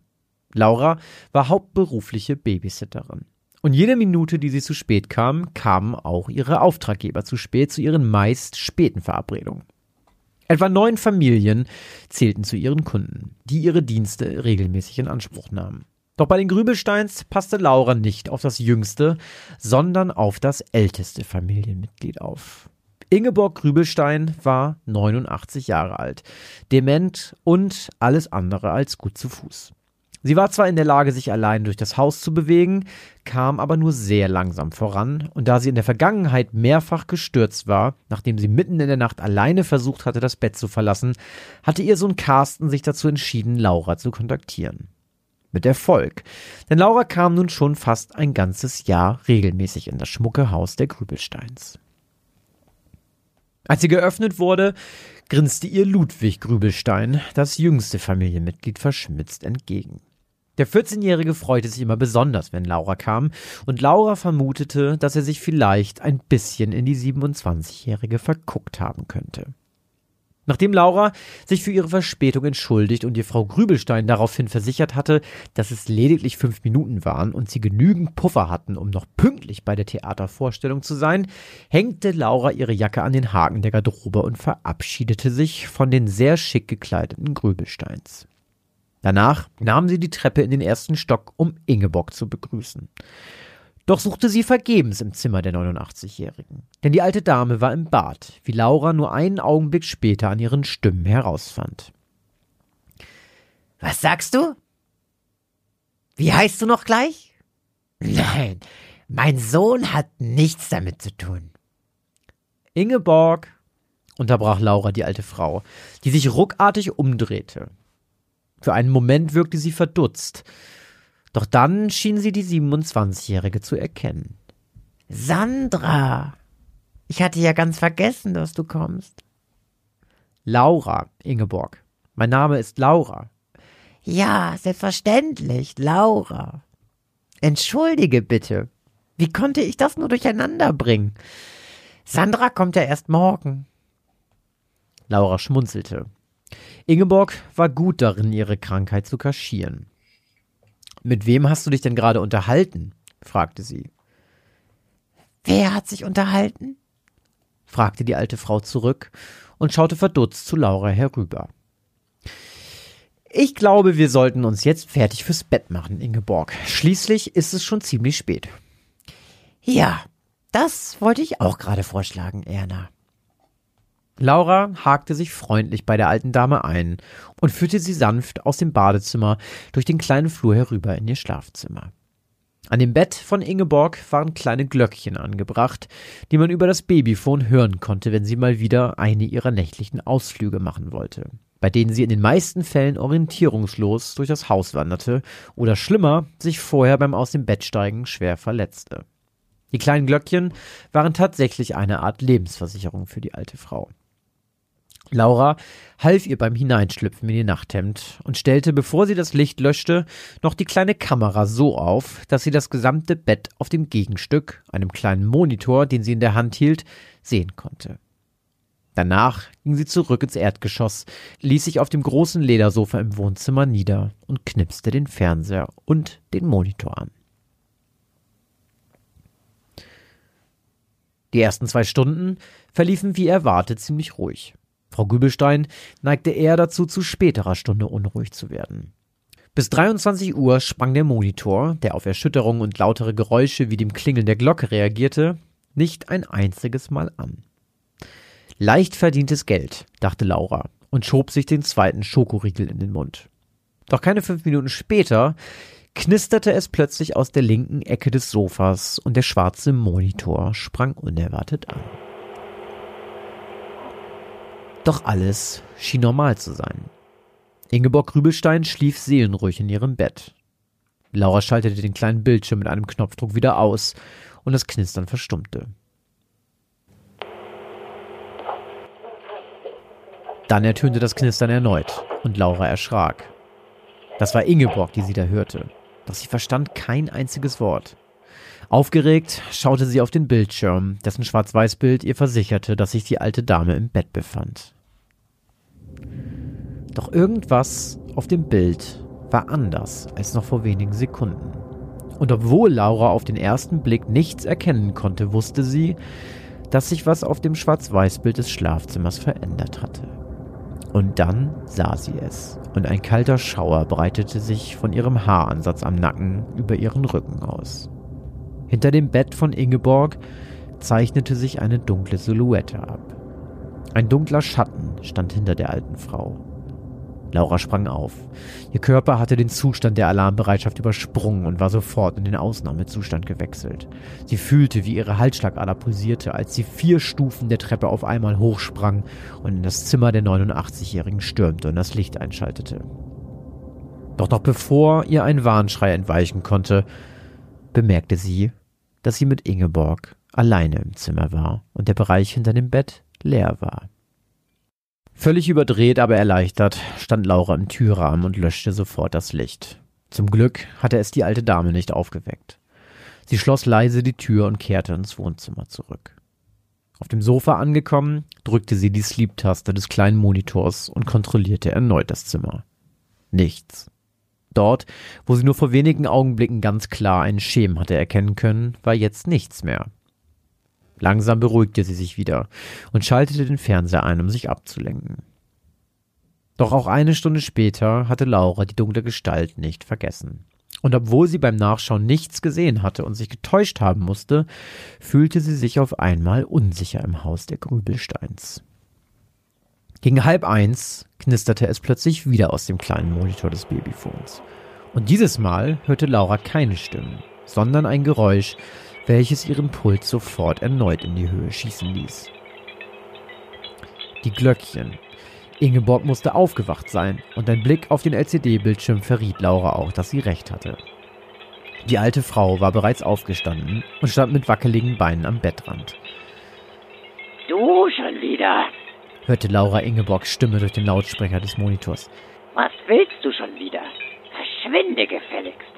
Laura war hauptberufliche Babysitterin. Und jede Minute, die sie zu spät kam, kamen auch ihre Auftraggeber zu spät zu ihren meist späten Verabredungen. Etwa neun Familien zählten zu ihren Kunden, die ihre Dienste regelmäßig in Anspruch nahmen. Doch bei den Grübelsteins passte Laura nicht auf das jüngste, sondern auf das älteste Familienmitglied auf. Ingeborg Grübelstein war 89 Jahre alt, dement und alles andere als gut zu Fuß. Sie war zwar in der Lage, sich allein durch das Haus zu bewegen, kam aber nur sehr langsam voran, und da sie in der Vergangenheit mehrfach gestürzt war, nachdem sie mitten in der Nacht alleine versucht hatte, das Bett zu verlassen, hatte ihr Sohn Carsten sich dazu entschieden, Laura zu kontaktieren. Mit Erfolg, denn Laura kam nun schon fast ein ganzes Jahr regelmäßig in das schmucke Haus der Grübelsteins. Als sie geöffnet wurde, grinste ihr Ludwig Grübelstein, das jüngste Familienmitglied, verschmitzt entgegen. Der 14-Jährige freute sich immer besonders, wenn Laura kam, und Laura vermutete, dass er sich vielleicht ein bisschen in die 27-Jährige verguckt haben könnte. Nachdem Laura sich für ihre Verspätung entschuldigt und ihr Frau Grübelstein daraufhin versichert hatte, dass es lediglich fünf Minuten waren und sie genügend Puffer hatten, um noch pünktlich bei der Theatervorstellung zu sein, hängte Laura ihre Jacke an den Haken der Garderobe und verabschiedete sich von den sehr schick gekleideten Grübelsteins. Danach nahm sie die Treppe in den ersten Stock, um Ingeborg zu begrüßen. Doch suchte sie vergebens im Zimmer der 89-Jährigen. Denn die alte Dame war im Bad, wie Laura nur einen Augenblick später an ihren Stimmen herausfand. Was sagst du? Wie heißt du noch gleich? Nein, mein Sohn hat nichts damit zu tun. Ingeborg, unterbrach Laura die alte Frau, die sich ruckartig umdrehte. Für einen Moment wirkte sie verdutzt, doch dann schien sie die 27-Jährige zu erkennen. Sandra. Ich hatte ja ganz vergessen, dass du kommst. Laura, Ingeborg. Mein Name ist Laura. Ja, selbstverständlich, Laura. Entschuldige bitte. Wie konnte ich das nur durcheinander bringen? Sandra kommt ja erst morgen. Laura schmunzelte. Ingeborg war gut darin, ihre Krankheit zu kaschieren. Mit wem hast du dich denn gerade unterhalten? fragte sie. Wer hat sich unterhalten? fragte die alte Frau zurück und schaute verdutzt zu Laura herüber. Ich glaube, wir sollten uns jetzt fertig fürs Bett machen, Ingeborg. Schließlich ist es schon ziemlich spät. Ja, das wollte ich auch gerade vorschlagen, Erna. Laura hakte sich freundlich bei der alten Dame ein und führte sie sanft aus dem Badezimmer durch den kleinen Flur herüber in ihr Schlafzimmer. An dem Bett von Ingeborg waren kleine Glöckchen angebracht, die man über das Babyphone hören konnte, wenn sie mal wieder eine ihrer nächtlichen Ausflüge machen wollte, bei denen sie in den meisten Fällen orientierungslos durch das Haus wanderte oder schlimmer, sich vorher beim Aus dem Bett steigen schwer verletzte. Die kleinen Glöckchen waren tatsächlich eine Art Lebensversicherung für die alte Frau. Laura half ihr beim Hineinschlüpfen in ihr Nachthemd und stellte, bevor sie das Licht löschte, noch die kleine Kamera so auf, dass sie das gesamte Bett auf dem Gegenstück, einem kleinen Monitor, den sie in der Hand hielt, sehen konnte. Danach ging sie zurück ins Erdgeschoss, ließ sich auf dem großen Ledersofa im Wohnzimmer nieder und knipste den Fernseher und den Monitor an. Die ersten zwei Stunden verliefen wie erwartet ziemlich ruhig. Frau Gübelstein neigte eher dazu, zu späterer Stunde unruhig zu werden. Bis 23 Uhr sprang der Monitor, der auf Erschütterungen und lautere Geräusche wie dem Klingeln der Glocke reagierte, nicht ein einziges Mal an. Leicht verdientes Geld, dachte Laura und schob sich den zweiten Schokoriegel in den Mund. Doch keine fünf Minuten später knisterte es plötzlich aus der linken Ecke des Sofas und der schwarze Monitor sprang unerwartet an. Doch alles schien normal zu sein. Ingeborg Grübelstein schlief seelenruhig in ihrem Bett. Laura schaltete den kleinen Bildschirm mit einem Knopfdruck wieder aus und das Knistern verstummte. Dann ertönte das Knistern erneut und Laura erschrak. Das war Ingeborg, die sie da hörte, doch sie verstand kein einziges Wort. Aufgeregt schaute sie auf den Bildschirm, dessen Schwarz-Weiß-Bild ihr versicherte, dass sich die alte Dame im Bett befand. Doch irgendwas auf dem Bild war anders als noch vor wenigen Sekunden. Und obwohl Laura auf den ersten Blick nichts erkennen konnte, wusste sie, dass sich was auf dem Schwarz-Weiß-Bild des Schlafzimmers verändert hatte. Und dann sah sie es, und ein kalter Schauer breitete sich von ihrem Haaransatz am Nacken über ihren Rücken aus. Hinter dem Bett von Ingeborg zeichnete sich eine dunkle Silhouette ab. Ein dunkler Schatten stand hinter der alten Frau. Laura sprang auf. Ihr Körper hatte den Zustand der Alarmbereitschaft übersprungen und war sofort in den Ausnahmezustand gewechselt. Sie fühlte, wie ihre Halsschlagader pulsierte, als sie vier Stufen der Treppe auf einmal hochsprang und in das Zimmer der 89-Jährigen stürmte und das Licht einschaltete. Doch noch bevor ihr ein Warnschrei entweichen konnte, bemerkte sie, dass sie mit Ingeborg alleine im Zimmer war und der Bereich hinter dem Bett leer war. Völlig überdreht, aber erleichtert, stand Laura im Türrahmen und löschte sofort das Licht. Zum Glück hatte es die alte Dame nicht aufgeweckt. Sie schloss leise die Tür und kehrte ins Wohnzimmer zurück. Auf dem Sofa angekommen, drückte sie die Sleep-Taste des kleinen Monitors und kontrollierte erneut das Zimmer. Nichts. Dort, wo sie nur vor wenigen Augenblicken ganz klar einen Schemen hatte erkennen können, war jetzt nichts mehr. Langsam beruhigte sie sich wieder und schaltete den Fernseher ein, um sich abzulenken. Doch auch eine Stunde später hatte Laura die dunkle Gestalt nicht vergessen. Und obwohl sie beim Nachschauen nichts gesehen hatte und sich getäuscht haben musste, fühlte sie sich auf einmal unsicher im Haus der Grübelsteins. Gegen halb eins knisterte es plötzlich wieder aus dem kleinen Monitor des Babyphones. Und dieses Mal hörte Laura keine Stimmen, sondern ein Geräusch, welches ihren Puls sofort erneut in die Höhe schießen ließ. Die Glöckchen. Ingeborg musste aufgewacht sein, und ein Blick auf den LCD-Bildschirm verriet Laura auch, dass sie recht hatte. Die alte Frau war bereits aufgestanden und stand mit wackeligen Beinen am Bettrand. Du schon wieder? Hörte Laura Ingeborgs Stimme durch den Lautsprecher des Monitors. Was willst du schon wieder? Verschwinde gefälligst.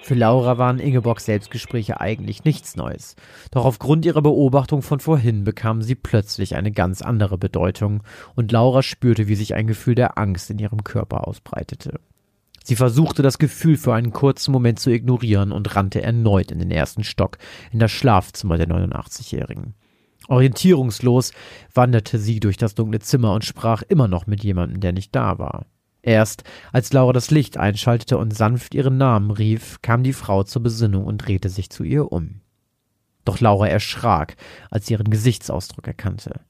Für Laura waren Ingeborgs Selbstgespräche eigentlich nichts Neues. Doch aufgrund ihrer Beobachtung von vorhin bekamen sie plötzlich eine ganz andere Bedeutung und Laura spürte, wie sich ein Gefühl der Angst in ihrem Körper ausbreitete. Sie versuchte das Gefühl für einen kurzen Moment zu ignorieren und rannte erneut in den ersten Stock, in das Schlafzimmer der 89-Jährigen. Orientierungslos wanderte sie durch das dunkle Zimmer und sprach immer noch mit jemandem, der nicht da war. Erst als Laura das Licht einschaltete und sanft ihren Namen rief, kam die Frau zur Besinnung und drehte sich zu ihr um. Doch Laura erschrak, als sie ihren Gesichtsausdruck erkannte.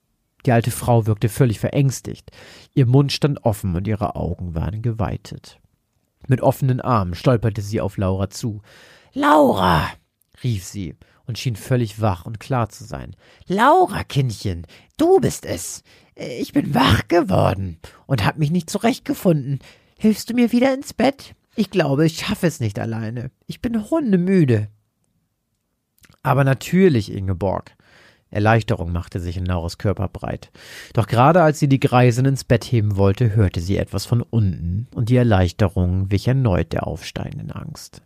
Die alte Frau wirkte völlig verängstigt. Ihr Mund stand offen und ihre Augen waren geweitet. Mit offenen Armen stolperte sie auf Laura zu. Laura, rief sie und schien völlig wach und klar zu sein. Laura, Kindchen, du bist es. Ich bin wach geworden und hab mich nicht zurechtgefunden. Hilfst du mir wieder ins Bett? Ich glaube, ich schaffe es nicht alleine. Ich bin hundemüde. Aber natürlich, Ingeborg. Erleichterung machte sich in Lauras Körper breit. Doch gerade als sie die Greisin ins Bett heben wollte, hörte sie etwas von unten, und die Erleichterung wich erneut der aufsteigenden Angst.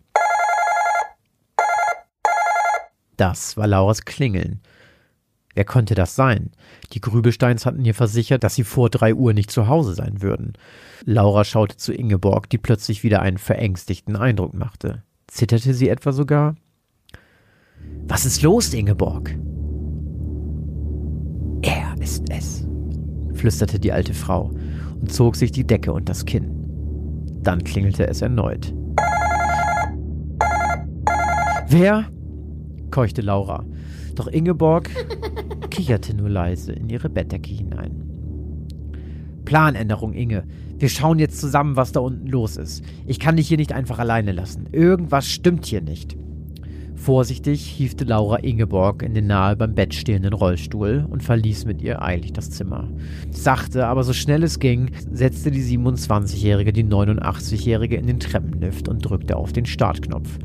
Das war Lauras Klingeln. Wer konnte das sein? Die Grübelsteins hatten ihr versichert, dass sie vor drei Uhr nicht zu Hause sein würden. Laura schaute zu Ingeborg, die plötzlich wieder einen verängstigten Eindruck machte. Zitterte sie etwa sogar? Was ist los, Ingeborg? Er ist es, flüsterte die alte Frau und zog sich die Decke und das Kinn. Dann klingelte es erneut. Wer? Keuchte Laura. Doch Ingeborg kicherte nur leise in ihre Bettdecke hinein. Planänderung, Inge. Wir schauen jetzt zusammen, was da unten los ist. Ich kann dich hier nicht einfach alleine lassen. Irgendwas stimmt hier nicht. Vorsichtig hiefte Laura Ingeborg in den nahe beim Bett stehenden Rollstuhl und verließ mit ihr eilig das Zimmer. Sachte, aber so schnell es ging, setzte die 27-Jährige die 89-Jährige in den Treppenlift und drückte auf den Startknopf.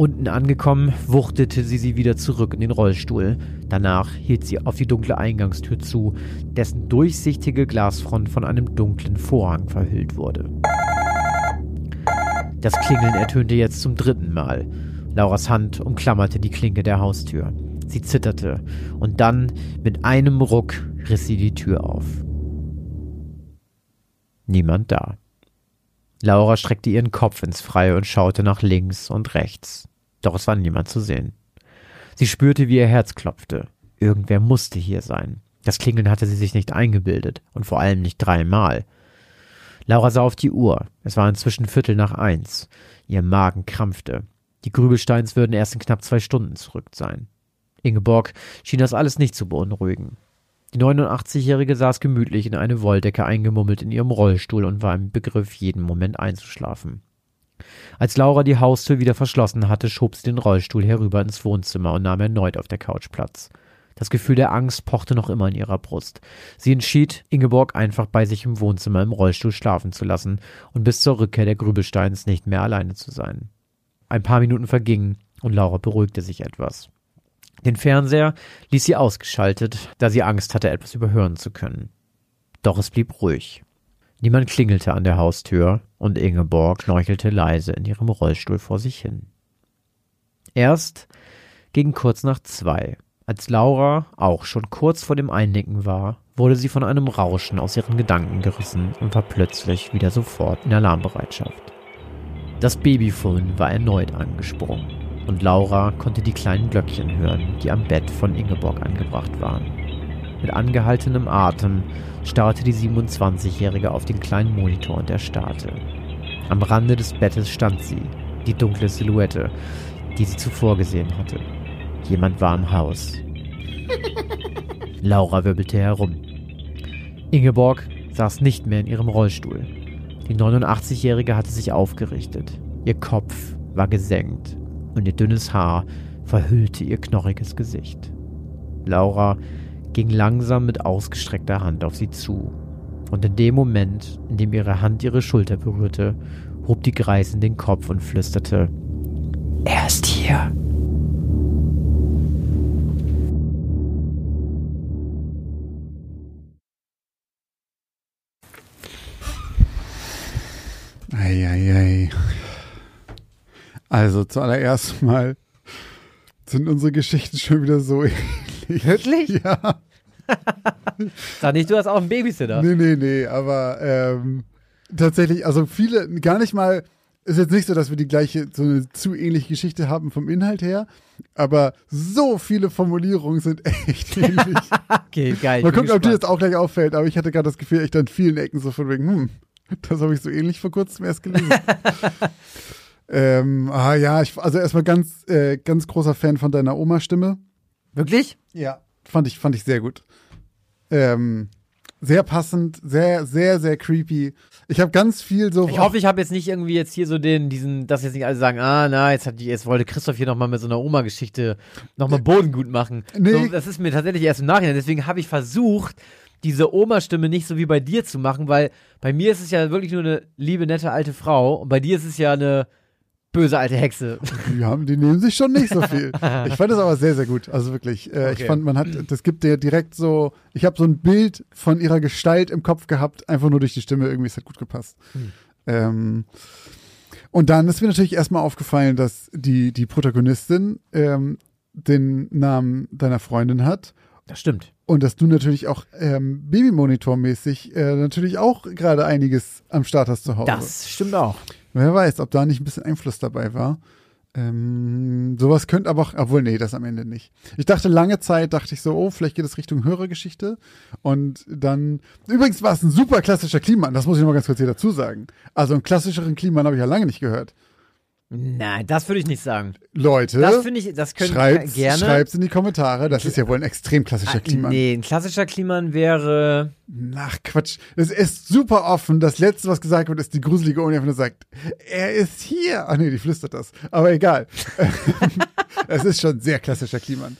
Unten angekommen, wuchtete sie sie wieder zurück in den Rollstuhl. Danach hielt sie auf die dunkle Eingangstür zu, dessen durchsichtige Glasfront von einem dunklen Vorhang verhüllt wurde. Das Klingeln ertönte jetzt zum dritten Mal. Lauras Hand umklammerte die Klinke der Haustür. Sie zitterte, und dann, mit einem Ruck, riss sie die Tür auf. Niemand da. Laura streckte ihren Kopf ins Freie und schaute nach links und rechts. Doch es war niemand zu sehen. Sie spürte, wie ihr Herz klopfte. Irgendwer musste hier sein. Das Klingeln hatte sie sich nicht eingebildet und vor allem nicht dreimal. Laura sah auf die Uhr. Es war inzwischen Viertel nach eins. Ihr Magen krampfte. Die Grübelsteins würden erst in knapp zwei Stunden zurück sein. Ingeborg schien das alles nicht zu beunruhigen. Die 89-Jährige saß gemütlich in eine Wolldecke eingemummelt in ihrem Rollstuhl und war im Begriff, jeden Moment einzuschlafen. Als Laura die Haustür wieder verschlossen hatte, schob sie den Rollstuhl herüber ins Wohnzimmer und nahm erneut auf der Couch Platz. Das Gefühl der Angst pochte noch immer in ihrer Brust. Sie entschied, Ingeborg einfach bei sich im Wohnzimmer im Rollstuhl schlafen zu lassen und bis zur Rückkehr der Grübelsteins nicht mehr alleine zu sein. Ein paar Minuten vergingen und Laura beruhigte sich etwas. Den Fernseher ließ sie ausgeschaltet, da sie Angst hatte, etwas überhören zu können. Doch es blieb ruhig. Niemand klingelte an der Haustür und Ingeborg knorchelte leise in ihrem Rollstuhl vor sich hin. Erst gegen kurz nach zwei, als Laura auch schon kurz vor dem Einnicken war, wurde sie von einem Rauschen aus ihren Gedanken gerissen und war plötzlich wieder sofort in Alarmbereitschaft. Das Babyphone war erneut angesprungen und Laura konnte die kleinen Glöckchen hören, die am Bett von Ingeborg angebracht waren. Mit angehaltenem Atem starrte die 27-Jährige auf den kleinen Monitor und erstarrte. Am Rande des Bettes stand sie, die dunkle Silhouette, die sie zuvor gesehen hatte. Jemand war im Haus. Laura wirbelte herum. Ingeborg saß nicht mehr in ihrem Rollstuhl. Die 89-Jährige hatte sich aufgerichtet. Ihr Kopf war gesenkt und ihr dünnes Haar verhüllte ihr knorriges Gesicht. Laura ging langsam mit ausgestreckter Hand auf sie zu. Und in dem Moment, in dem ihre Hand ihre Schulter berührte, hob die Greisin den Kopf und flüsterte: Er ist hier. Eieiei. Also zuallererst mal sind unsere Geschichten schon wieder so ähnlich. Wirklich? Ja. Sag nicht, du hast auch einen Babysitter. Nee, nee, nee, aber ähm, tatsächlich, also viele, gar nicht mal, ist jetzt nicht so, dass wir die gleiche, so eine zu ähnliche Geschichte haben vom Inhalt her, aber so viele Formulierungen sind echt ähnlich. Okay, geil. Mal gucken, ob dir das auch gleich auffällt, aber ich hatte gerade das Gefühl, echt an vielen Ecken so von wegen, hm, das habe ich so ähnlich vor kurzem erst gelesen. ähm, ah ja, ich, also erstmal ganz, äh, ganz großer Fan von deiner Oma-Stimme. Wirklich? Ja. Fand ich, fand ich sehr gut. Ähm, sehr passend, sehr, sehr, sehr creepy. Ich habe ganz viel so. Ich hoffe, ich habe jetzt nicht irgendwie jetzt hier so den, diesen, dass jetzt nicht alle sagen, ah, na, jetzt hat die, jetzt wollte Christoph hier nochmal mit so einer Oma-Geschichte nochmal Boden gut machen. Nee. So, das ist mir tatsächlich erst im Nachhinein. Deswegen habe ich versucht, diese Oma-Stimme nicht so wie bei dir zu machen, weil bei mir ist es ja wirklich nur eine liebe, nette alte Frau und bei dir ist es ja eine böse alte Hexe. Die, haben, die nehmen sich schon nicht so viel. Ich fand das aber sehr, sehr gut. Also wirklich. Äh, Ich Okay. fand, man hat, das gibt dir direkt so, ich habe so ein Bild von ihrer Gestalt im Kopf gehabt, einfach nur durch die Stimme. Irgendwie, es hat gut gepasst. Ähm, und dann ist mir natürlich erstmal aufgefallen, dass die, die Protagonistin ähm, den Namen deiner Freundin hat. Das stimmt. Und dass du natürlich auch ähm, Babymonitor-mäßig äh, natürlich auch gerade einiges am Start hast zu Hause. Das stimmt auch. Wer weiß, ob da nicht ein bisschen Einfluss dabei war. Ähm, sowas könnte aber auch, obwohl, nee, das am Ende nicht. Ich dachte lange Zeit, dachte ich so, oh, vielleicht geht es Richtung Hörergeschichte. Und dann, übrigens war es ein super klassischer Kliman, das muss ich noch mal ganz kurz hier dazu sagen. Also einen klassischeren Kliman habe ich ja lange nicht gehört. Nein, das würde ich nicht sagen. Leute, Das finde ich, das können schreibt's, gerne. schreibt's in die Kommentare, das ist ja wohl ein extrem klassischer Ah, Kliman. nee, ein klassischer Kliman wäre. Ach Quatsch, das ist super offen. Das letzte, was gesagt wird, ist die gruselige Omi, die sagt, er ist hier. Ach nee, die flüstert das. Aber egal. es ist schon sehr klassischer Kliman.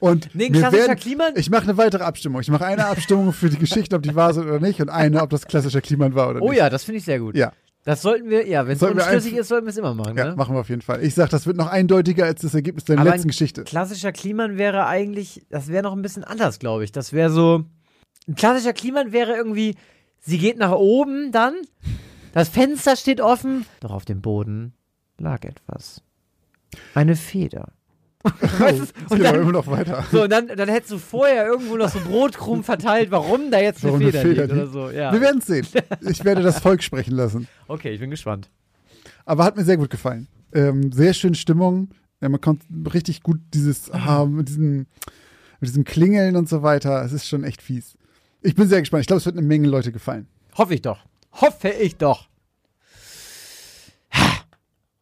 Und Nee, klassischer werden, Kliman? Ich mache eine weitere Abstimmung. Ich mache eine Abstimmung für die Geschichte, ob die wahr sind oder nicht, und eine, ob das klassischer Kliman war oder Oh nicht. ja, das finde ich sehr gut. Ja, Das sollten wir, ja, wenn es unschlüssig ist, sollten wir es immer machen. ja, ne? machen wir auf jeden Fall. Ich sag, das wird noch eindeutiger als das Ergebnis deiner Aber letzten ein Geschichte. Klassischer Kliman wäre eigentlich, das wäre noch ein bisschen anders, glaube ich. Das wäre so, ein klassischer Kliman wäre irgendwie, sie geht nach oben dann, das Fenster steht offen, doch auf dem Boden lag etwas. Eine Feder. weißt du, Es und geht aber dann, immer noch weiter. so, und dann, dann hättest du vorher irgendwo noch so Brotkrumen verteilt, warum da jetzt eine Warum eine Feder, Feder liegt oder liegt. so. Ja. Wir werden es sehen. Ich werde das Volk sprechen lassen. Okay, ich bin gespannt. Aber hat mir sehr gut gefallen. Ähm, sehr schöne Stimmung. Ja, man konnte richtig gut dieses haben, mit diesem, mit diesem Klingeln und so weiter. Es ist schon echt fies. Ich bin sehr gespannt. Ich glaube, es wird eine Menge Leute gefallen. Hoffe ich doch. Hoffe ich doch.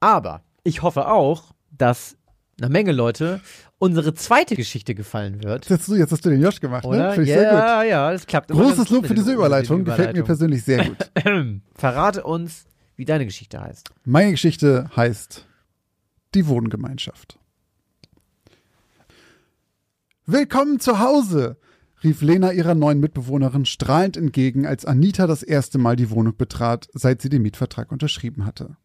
Aber ich hoffe auch, dass einer Menge Leute unsere zweite Geschichte gefallen wird. Jetzt hast du, jetzt hast du den Josh gemacht, ne? Oder? Finde ich ja, sehr gut. ja, ja, das klappt. Großes Lob für diese den Überleitung. Gefällt mir persönlich sehr gut. Verrate uns, wie deine Geschichte heißt. Meine Geschichte heißt Die Wohngemeinschaft. Willkommen zu Hause, rief Lena ihrer neuen Mitbewohnerin strahlend entgegen, als Anita das erste Mal die Wohnung betrat, seit sie den Mietvertrag unterschrieben hatte.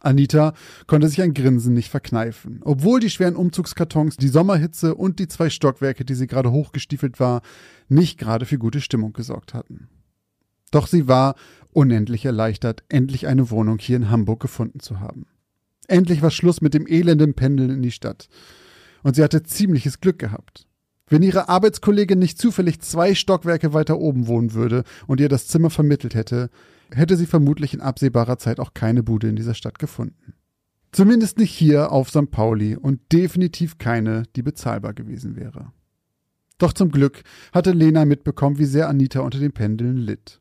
Anita konnte sich ein Grinsen nicht verkneifen, obwohl die schweren Umzugskartons, die Sommerhitze und die zwei Stockwerke, die sie gerade hochgestiefelt war, nicht gerade für gute Stimmung gesorgt hatten. Doch sie war unendlich erleichtert, endlich eine Wohnung hier in Hamburg gefunden zu haben. Endlich war Schluss mit dem elenden Pendeln in die Stadt. Und sie hatte ziemliches Glück gehabt. Wenn ihre Arbeitskollegin nicht zufällig zwei Stockwerke weiter oben wohnen würde und ihr das Zimmer vermittelt hätte, hätte sie vermutlich in absehbarer Zeit auch keine Bude in dieser Stadt gefunden. Zumindest nicht hier auf St. Pauli und definitiv keine, die bezahlbar gewesen wäre. Doch zum Glück hatte Lena mitbekommen, wie sehr Anita unter den Pendeln litt.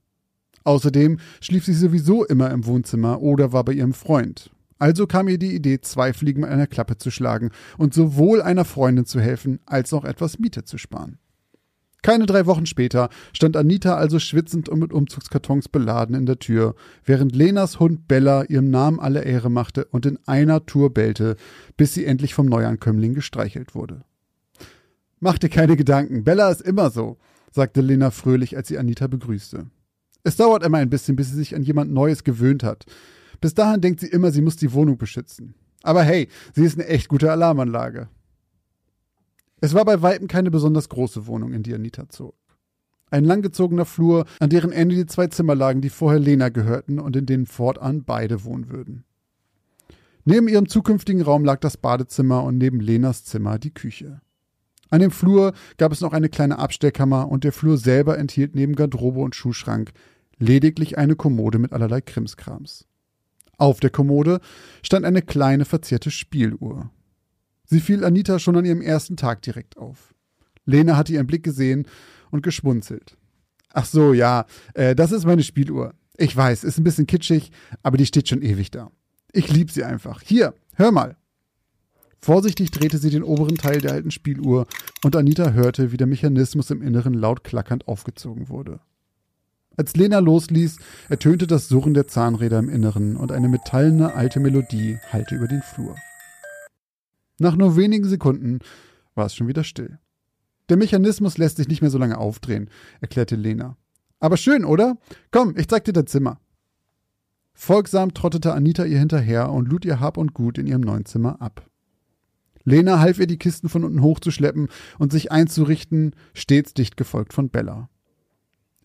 Außerdem schlief sie sowieso immer im Wohnzimmer oder war bei ihrem Freund. Also kam ihr die Idee, zwei Fliegen mit einer Klappe zu schlagen und sowohl einer Freundin zu helfen, als auch etwas Miete zu sparen. Keine drei Wochen später stand Anita also schwitzend und mit Umzugskartons beladen in der Tür, während Lenas Hund Bella ihrem Namen alle Ehre machte und in einer Tour bellte, bis sie endlich vom Neuankömmling gestreichelt wurde. Mach dir keine Gedanken, Bella ist immer so, sagte Lena fröhlich, als sie Anita begrüßte. Es dauert immer ein bisschen, bis sie sich an jemand Neues gewöhnt hat. Bis dahin denkt sie immer, sie muss die Wohnung beschützen. Aber hey, sie ist eine echt gute Alarmanlage. Es war bei Weitem keine besonders große Wohnung, in die Anita zog. Ein langgezogener Flur, an deren Ende die zwei Zimmer lagen, die vorher Lena gehörten und in denen fortan beide wohnen würden. Neben ihrem zukünftigen Raum lag das Badezimmer und neben Lenas Zimmer die Küche. An dem Flur gab es noch eine kleine Abstellkammer und der Flur selber enthielt neben Garderobe und Schuhschrank lediglich eine Kommode mit allerlei Krimskrams. Auf der Kommode stand eine kleine verzierte Spieluhr. Sie fiel Anita schon an ihrem ersten Tag direkt auf. Lena hatte ihren Blick gesehen und geschmunzelt. Ach so, ja, äh, das ist meine Spieluhr. Ich weiß, ist ein bisschen kitschig, aber die steht schon ewig da. Ich lieb sie einfach. Hier, hör mal. Vorsichtig drehte sie den oberen Teil der alten Spieluhr und Anita hörte, wie der Mechanismus im Inneren laut klackernd aufgezogen wurde. Als Lena losließ, ertönte das Surren der Zahnräder im Inneren und eine metallene alte Melodie hallte über den Flur. Nach nur wenigen Sekunden war es schon wieder still. Der Mechanismus lässt sich nicht mehr so lange aufdrehen, erklärte Lena. Aber schön, oder? Komm, ich zeig dir dein Zimmer. Folgsam trottete Anita ihr hinterher und lud ihr Hab und Gut in ihrem neuen Zimmer ab. Lena half ihr, die Kisten von unten hochzuschleppen und sich einzurichten, stets dicht gefolgt von Bella.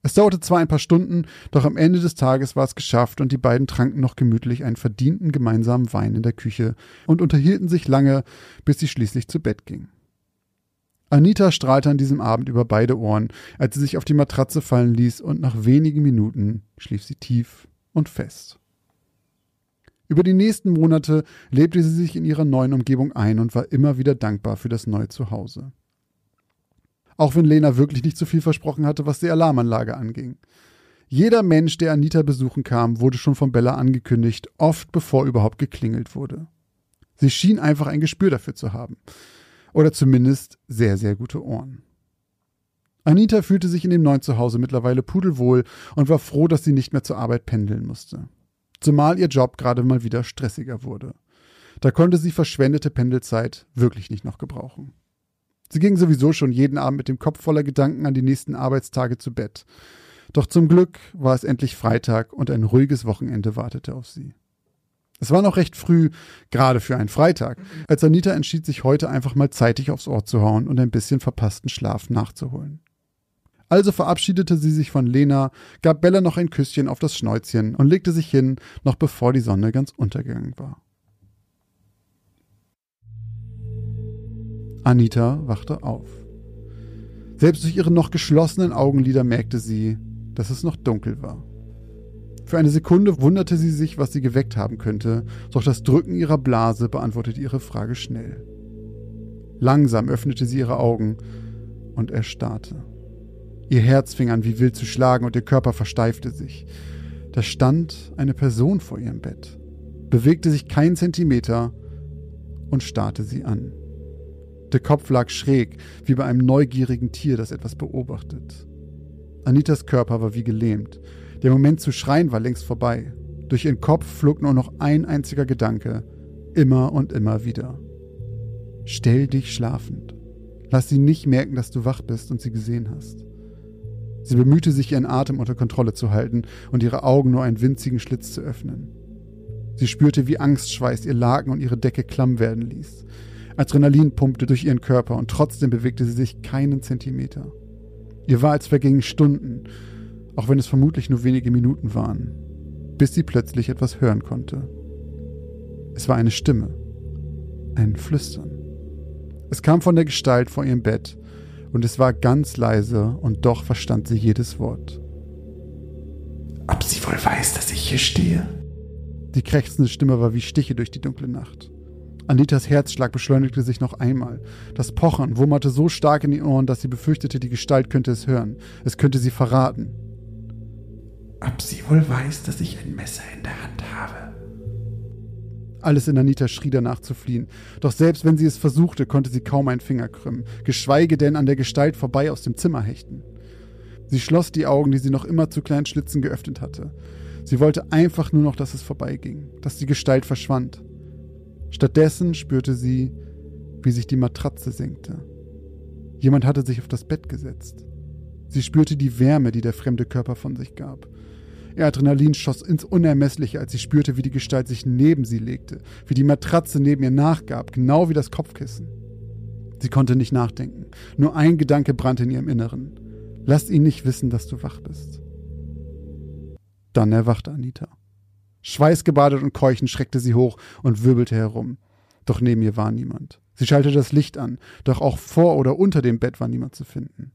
Es dauerte zwar ein paar Stunden, doch am Ende des Tages war es geschafft und die beiden tranken noch gemütlich einen verdienten gemeinsamen Wein in der Küche und unterhielten sich lange, bis sie schließlich zu Bett ging. Anita strahlte an diesem Abend über beide Ohren, als sie sich auf die Matratze fallen ließ und nach wenigen Minuten schlief sie tief und fest. Über die nächsten Monate lebte sie sich in ihrer neuen Umgebung ein und war immer wieder dankbar für das neue Zuhause. Auch wenn Lena wirklich nicht so viel versprochen hatte, was die Alarmanlage anging. Jeder Mensch, der Anita besuchen kam, wurde schon von Bella angekündigt, oft bevor überhaupt geklingelt wurde. Sie schien einfach ein Gespür dafür zu haben. Oder zumindest sehr, sehr gute Ohren. Anita fühlte sich in dem neuen Zuhause mittlerweile pudelwohl und war froh, dass sie nicht mehr zur Arbeit pendeln musste. Zumal ihr Job gerade mal wieder stressiger wurde. Da konnte sie verschwendete Pendelzeit wirklich nicht noch gebrauchen. Sie ging sowieso schon jeden Abend mit dem Kopf voller Gedanken an die nächsten Arbeitstage zu Bett. Doch zum Glück war es endlich Freitag und ein ruhiges Wochenende wartete auf sie. Es war noch recht früh, gerade für einen Freitag, als Anita entschied, sich heute einfach mal zeitig aufs Ohr zu hauen und ein bisschen verpassten Schlaf nachzuholen. Also verabschiedete sie sich von Lena, gab Bella noch ein Küsschen auf das Schnäuzchen und legte sich hin, noch bevor die Sonne ganz untergegangen war. Anita wachte auf. Selbst durch ihre noch geschlossenen Augenlider merkte sie, dass es noch dunkel war. Für eine Sekunde wunderte sie sich, was sie geweckt haben könnte, doch das Drücken ihrer Blase beantwortete ihre Frage schnell. Langsam öffnete sie ihre Augen und erstarrte. Ihr Herz fing an wie wild zu schlagen und ihr Körper versteifte sich. Da stand eine Person vor ihrem Bett, bewegte sich keinen Zentimeter und starrte sie an. Der Kopf lag schräg, wie bei einem neugierigen Tier, das etwas beobachtet. Anitas Körper war wie gelähmt. Der Moment zu schreien war längst vorbei. Durch ihren Kopf flog nur noch ein einziger Gedanke, immer und immer wieder. Stell dich schlafend. Lass sie nicht merken, dass du wach bist und sie gesehen hast. Sie bemühte sich, ihren Atem unter Kontrolle zu halten und ihre Augen nur einen winzigen Schlitz zu öffnen. Sie spürte, wie Angstschweiß ihr Laken und ihre Decke klamm werden ließ. Adrenalin pumpte durch ihren Körper und trotzdem bewegte sie sich keinen Zentimeter. Ihr war, als vergingen Stunden, auch wenn es vermutlich nur wenige Minuten waren, bis sie plötzlich etwas hören konnte. Es war eine Stimme, ein Flüstern. Es kam von der Gestalt vor ihrem Bett und es war ganz leise und doch verstand sie jedes Wort. Ob sie wohl weiß, dass ich hier stehe? Die krächzende Stimme war wie Stiche durch die dunkle Nacht. Anitas Herzschlag beschleunigte sich noch einmal. Das Pochen wummerte so stark in die Ohren, dass sie befürchtete, die Gestalt könnte es hören. Es könnte sie verraten. Ob sie wohl weiß, dass ich ein Messer in der Hand habe? Alles in Anita schrie danach zu fliehen. Doch selbst wenn sie es versuchte, konnte sie kaum einen Finger krümmen, geschweige denn an der Gestalt vorbei aus dem Zimmer hechten. Sie schloss die Augen, die sie noch immer zu kleinen Schlitzen geöffnet hatte. Sie wollte einfach nur noch, dass es vorbeiging, dass die Gestalt verschwand. Stattdessen spürte sie, wie sich die Matratze senkte. Jemand hatte sich auf das Bett gesetzt. Sie spürte die Wärme, die der fremde Körper von sich gab. Ihr Adrenalin schoss ins Unermessliche, als sie spürte, wie die Gestalt sich neben sie legte, wie die Matratze neben ihr nachgab, genau wie das Kopfkissen. Sie konnte nicht nachdenken. Nur ein Gedanke brannte in ihrem Inneren. Lass ihn nicht wissen, dass du wach bist. Dann erwachte Anita. Schweißgebadet und keuchend schreckte sie hoch und wirbelte herum. Doch neben ihr war niemand. Sie schaltete das Licht an, doch auch vor oder unter dem Bett war niemand zu finden.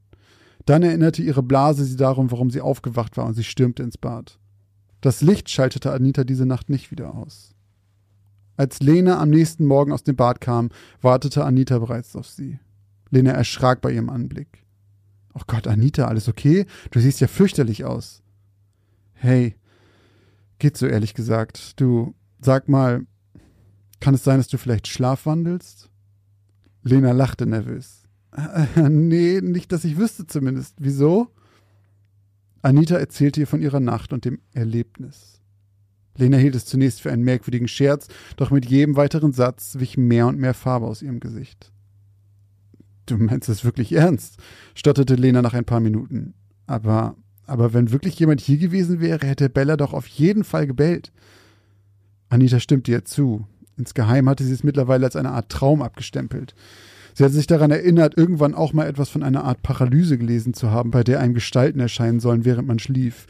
Dann erinnerte ihre Blase sie darum, warum sie aufgewacht war, und sie stürmte ins Bad. Das Licht schaltete Anita diese Nacht nicht wieder aus. Als Lena am nächsten Morgen aus dem Bad kam, wartete Anita bereits auf sie. Lena erschrak bei ihrem Anblick. Oh Gott, Anita, alles okay? Du siehst ja fürchterlich aus. Hey, geht so ehrlich gesagt. Du, sag mal, kann es sein, dass du vielleicht schlafwandelst? Lena lachte nervös. Äh, nee, nicht, dass ich wüsste zumindest. Wieso? Anita erzählte ihr von ihrer Nacht und dem Erlebnis. Lena hielt es zunächst für einen merkwürdigen Scherz, doch mit jedem weiteren Satz wich mehr und mehr Farbe aus ihrem Gesicht. Du meinst es wirklich ernst? stotterte Lena nach ein paar Minuten. Aber, aber wenn wirklich jemand hier gewesen wäre, hätte Bella doch auf jeden Fall gebellt. Anita stimmte ihr zu. Insgeheim hatte sie es mittlerweile als eine Art Traum abgestempelt. Sie hatte sich daran erinnert, irgendwann auch mal etwas von einer Art Paralyse gelesen zu haben, bei der einem Gestalten erscheinen sollen, während man schlief.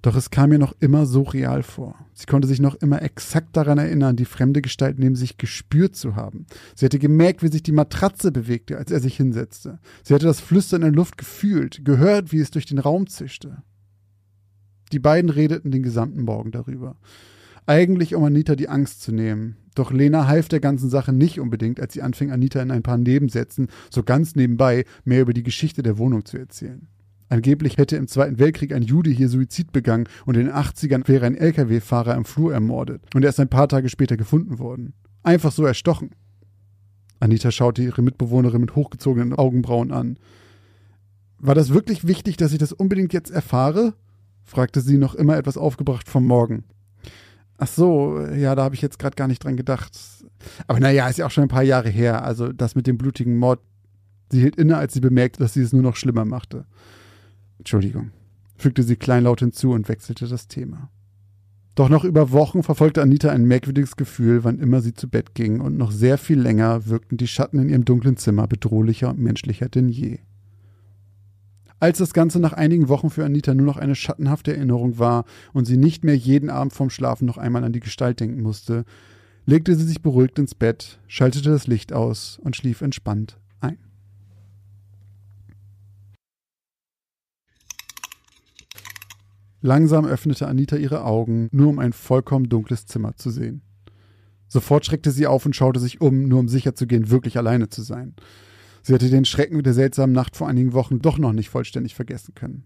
Doch es kam ihr noch immer so real vor. Sie konnte sich noch immer exakt daran erinnern, die fremde Gestalt neben sich gespürt zu haben. Sie hatte gemerkt, wie sich die Matratze bewegte, als er sich hinsetzte. Sie hatte das Flüstern in der Luft gefühlt, gehört, wie es durch den Raum zischte. Die beiden redeten den gesamten Morgen darüber. Eigentlich, um Anita die Angst zu nehmen. Doch Lena half der ganzen Sache nicht unbedingt, als sie anfing, Anita in ein paar Nebensätzen, so ganz nebenbei, mehr über die Geschichte der Wohnung zu erzählen. Angeblich hätte im Zweiten Weltkrieg ein Jude hier Suizid begangen und in den 80ern wäre ein Lkw-Fahrer im Flur ermordet und er ist ein paar Tage später gefunden worden. Einfach so erstochen. Anita schaute ihre Mitbewohnerin mit hochgezogenen Augenbrauen an. War das wirklich wichtig, dass ich das unbedingt jetzt erfahre? fragte sie noch immer etwas aufgebracht vom Morgen. Ach so, ja, da habe ich jetzt gerade gar nicht dran gedacht. Aber naja, ist ja auch schon ein paar Jahre her. Also das mit dem blutigen Mord. Sie hielt inne, als sie bemerkte, dass sie es nur noch schlimmer machte. Entschuldigung, fügte sie kleinlaut hinzu und wechselte das Thema. Doch noch über Wochen verfolgte Anita ein merkwürdiges Gefühl, wann immer sie zu Bett ging, und noch sehr viel länger wirkten die Schatten in ihrem dunklen Zimmer bedrohlicher und menschlicher denn je. Als das Ganze nach einigen Wochen für Anita nur noch eine schattenhafte Erinnerung war und sie nicht mehr jeden Abend vorm Schlafen noch einmal an die Gestalt denken musste, legte sie sich beruhigt ins Bett, schaltete das Licht aus und schlief entspannt ein. Langsam öffnete Anita ihre Augen, nur um ein vollkommen dunkles Zimmer zu sehen. Sofort schreckte sie auf und schaute sich um, nur um sicher zu gehen, wirklich alleine zu sein. Sie hatte den Schrecken der seltsamen Nacht vor einigen Wochen doch noch nicht vollständig vergessen können.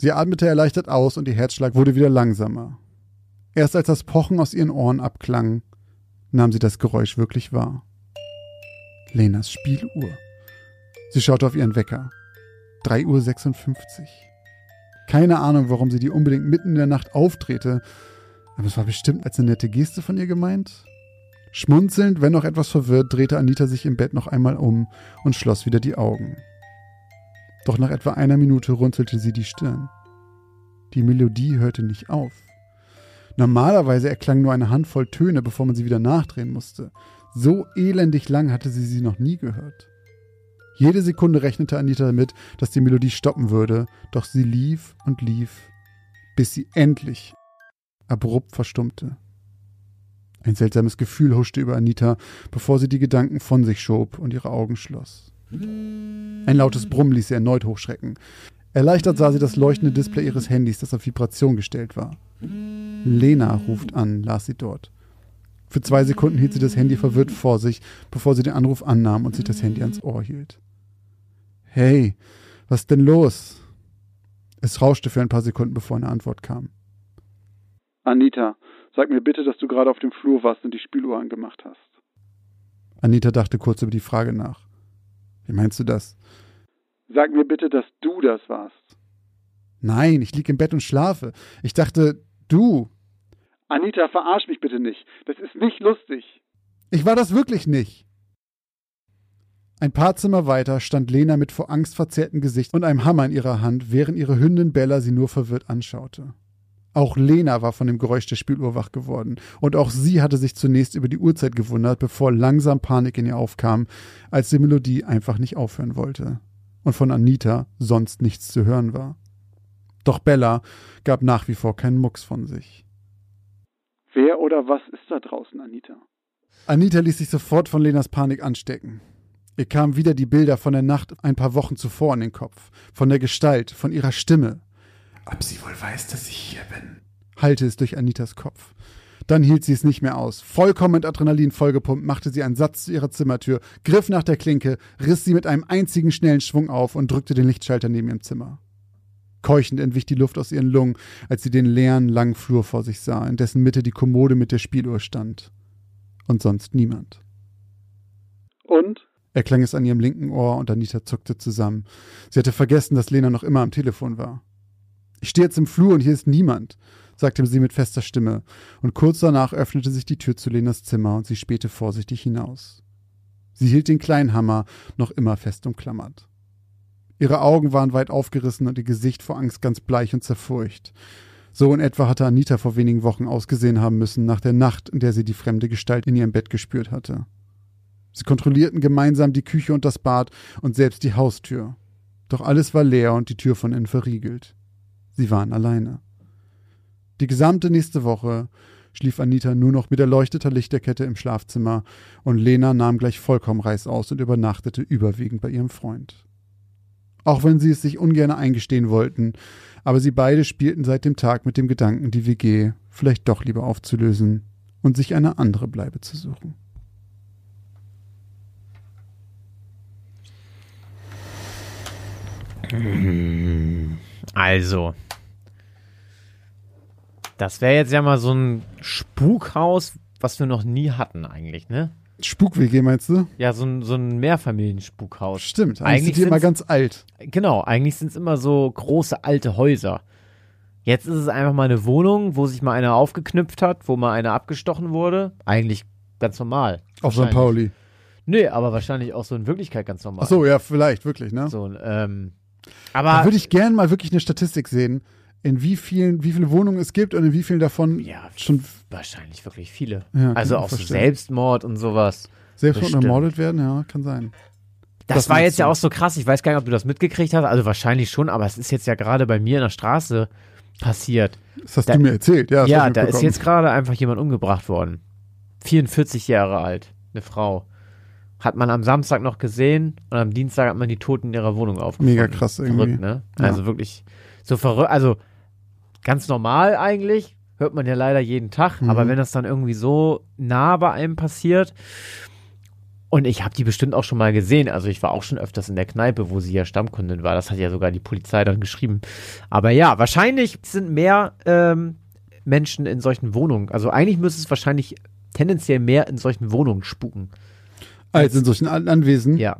Sie atmete erleichtert aus und ihr Herzschlag wurde wieder langsamer. Erst als das Pochen aus ihren Ohren abklang, nahm sie das Geräusch wirklich wahr. Lenas Spieluhr. Sie schaute auf ihren Wecker. 3.56 Uhr. Keine Ahnung, warum sie die unbedingt mitten in der Nacht aufdrehte, aber es war bestimmt als eine nette Geste von ihr gemeint. Schmunzelnd, wenn auch etwas verwirrt, drehte Anita sich im Bett noch einmal um und schloss wieder die Augen. Doch nach etwa einer Minute runzelte sie die Stirn. Die Melodie hörte nicht auf. Normalerweise erklang nur eine Handvoll Töne, bevor man sie wieder nachdrehen musste. So elendig lang hatte sie sie noch nie gehört. Jede Sekunde rechnete Anita damit, dass die Melodie stoppen würde, doch sie lief und lief, bis sie endlich abrupt verstummte. Ein seltsames Gefühl huschte über Anita, bevor sie die Gedanken von sich schob und ihre Augen schloss. Ein lautes Brummen ließ sie erneut hochschrecken. Erleichtert sah sie das leuchtende Display ihres Handys, das auf Vibration gestellt war. Lena ruft an, las sie dort. Für zwei Sekunden hielt sie das Handy verwirrt vor sich, bevor sie den Anruf annahm und sich das Handy ans Ohr hielt. Hey, was denn los? Es rauschte für ein paar Sekunden, bevor eine Antwort kam. Anita, sag mir bitte, dass du gerade auf dem Flur warst und die Spieluhr angemacht hast. Anita dachte kurz über die Frage nach. Wie meinst du das? Sag mir bitte, dass du das warst. Nein, ich lieg im Bett und schlafe. Ich dachte, du. Anita, verarsch mich bitte nicht. Das ist nicht lustig. Ich war das wirklich nicht. Ein paar Zimmer weiter stand Lena mit vor Angst verzerrtem Gesicht und einem Hammer in ihrer Hand, während ihre Hündin Bella sie nur verwirrt anschaute. Auch Lena war von dem Geräusch der Spieluhr wach geworden, und auch sie hatte sich zunächst über die Uhrzeit gewundert, bevor langsam Panik in ihr aufkam, als die Melodie einfach nicht aufhören wollte und von Anita sonst nichts zu hören war. Doch Bella gab nach wie vor keinen Mucks von sich. Wer oder was ist da draußen, Anita? Anita ließ sich sofort von Lenas Panik anstecken. Ihr kamen wieder die Bilder von der Nacht ein paar Wochen zuvor in den Kopf. Von der Gestalt, von ihrer Stimme. Ob sie wohl weiß, dass ich hier bin? Hallte es durch Anitas Kopf. Dann hielt sie es nicht mehr aus. Vollkommen mit Adrenalin vollgepumpt, machte sie einen Satz zu ihrer Zimmertür, griff nach der Klinke, riss sie mit einem einzigen schnellen Schwung auf und drückte den Lichtschalter neben ihrem Zimmer. Keuchend entwich die Luft aus ihren Lungen, als sie den leeren, langen Flur vor sich sah, in dessen Mitte die Kommode mit der Spieluhr stand. Und sonst niemand. Und? Erklang es an ihrem linken Ohr und Anita zuckte zusammen. Sie hatte vergessen, dass Lena noch immer am Telefon war. Ich stehe jetzt im Flur und hier ist niemand, sagte sie mit fester Stimme, und kurz danach öffnete sich die Tür zu Lenas Zimmer und sie spähte vorsichtig hinaus. Sie hielt den kleinen Hammer noch immer fest umklammert. Ihre Augen waren weit aufgerissen und ihr Gesicht vor Angst ganz bleich und zerfurcht. So in etwa hatte Anita vor wenigen Wochen ausgesehen haben müssen nach der Nacht, in der sie die fremde Gestalt in ihrem Bett gespürt hatte. Sie kontrollierten gemeinsam die Küche und das Bad und selbst die Haustür. Doch alles war leer und die Tür von innen verriegelt. Sie waren alleine. Die gesamte nächste Woche schlief Anita nur noch mit erleuchteter Lichterkette im Schlafzimmer und Lena nahm gleich vollkommen reißaus und übernachtete überwiegend bei ihrem Freund. Auch wenn sie es sich ungern eingestehen wollten, aber sie beide spielten seit dem Tag mit dem Gedanken, die WG vielleicht doch lieber aufzulösen und sich eine andere Bleibe zu suchen. Also. Das wäre jetzt ja mal so ein Spukhaus, was wir noch nie hatten eigentlich, ne? Spuk-WG meinst du? Ja, so ein, so ein Mehrfamilienspukhaus. Stimmt, eigentlich, Eigentlich sind die immer ganz alt. Genau, eigentlich sind es immer so große alte Häuser. Jetzt ist es einfach mal eine Wohnung, wo sich mal einer aufgeknüpft hat, wo mal einer abgestochen wurde. Eigentlich ganz normal. Auf St. Pauli. Nee, aber wahrscheinlich auch so in Wirklichkeit ganz normal. Ach so, ja, vielleicht, wirklich, ne? So, ähm, Da aber würde ich gern mal wirklich eine Statistik sehen, in wie vielen, wie viele Wohnungen es gibt und in wie vielen davon ja, schon wahrscheinlich wirklich viele. Ja, also auch so. Selbstmord und sowas. selbst bestimmt. ermordet werden, ja, kann sein. Das, Das war jetzt ja du? auch so krass. Ich weiß gar nicht, ob du das mitgekriegt hast. Also wahrscheinlich schon, aber es ist jetzt ja gerade bei mir in der Straße passiert. Das hast Da- du mir erzählt, ja. ja, da ist jetzt gerade einfach jemand umgebracht worden. 44 Jahre alt, eine Frau. Hat man am Samstag noch gesehen und am Dienstag hat man die Toten in ihrer Wohnung aufgefunden. Mega krass irgendwie. Verrückt, ne? Ja. Also wirklich so verrückt. Also ganz normal eigentlich. Hört man ja leider jeden Tag. Mhm. Aber wenn das dann irgendwie so nah bei einem passiert. Und ich habe die bestimmt auch schon mal gesehen. Also ich war auch schon öfters in der Kneipe, wo sie ja Stammkundin war. Das hat ja sogar die Polizei dann geschrieben. Aber ja, wahrscheinlich sind mehr ähm, Menschen in solchen Wohnungen. Also eigentlich müsste es wahrscheinlich tendenziell mehr in solchen Wohnungen spuken. Als in solchen An Anwesen. Ja.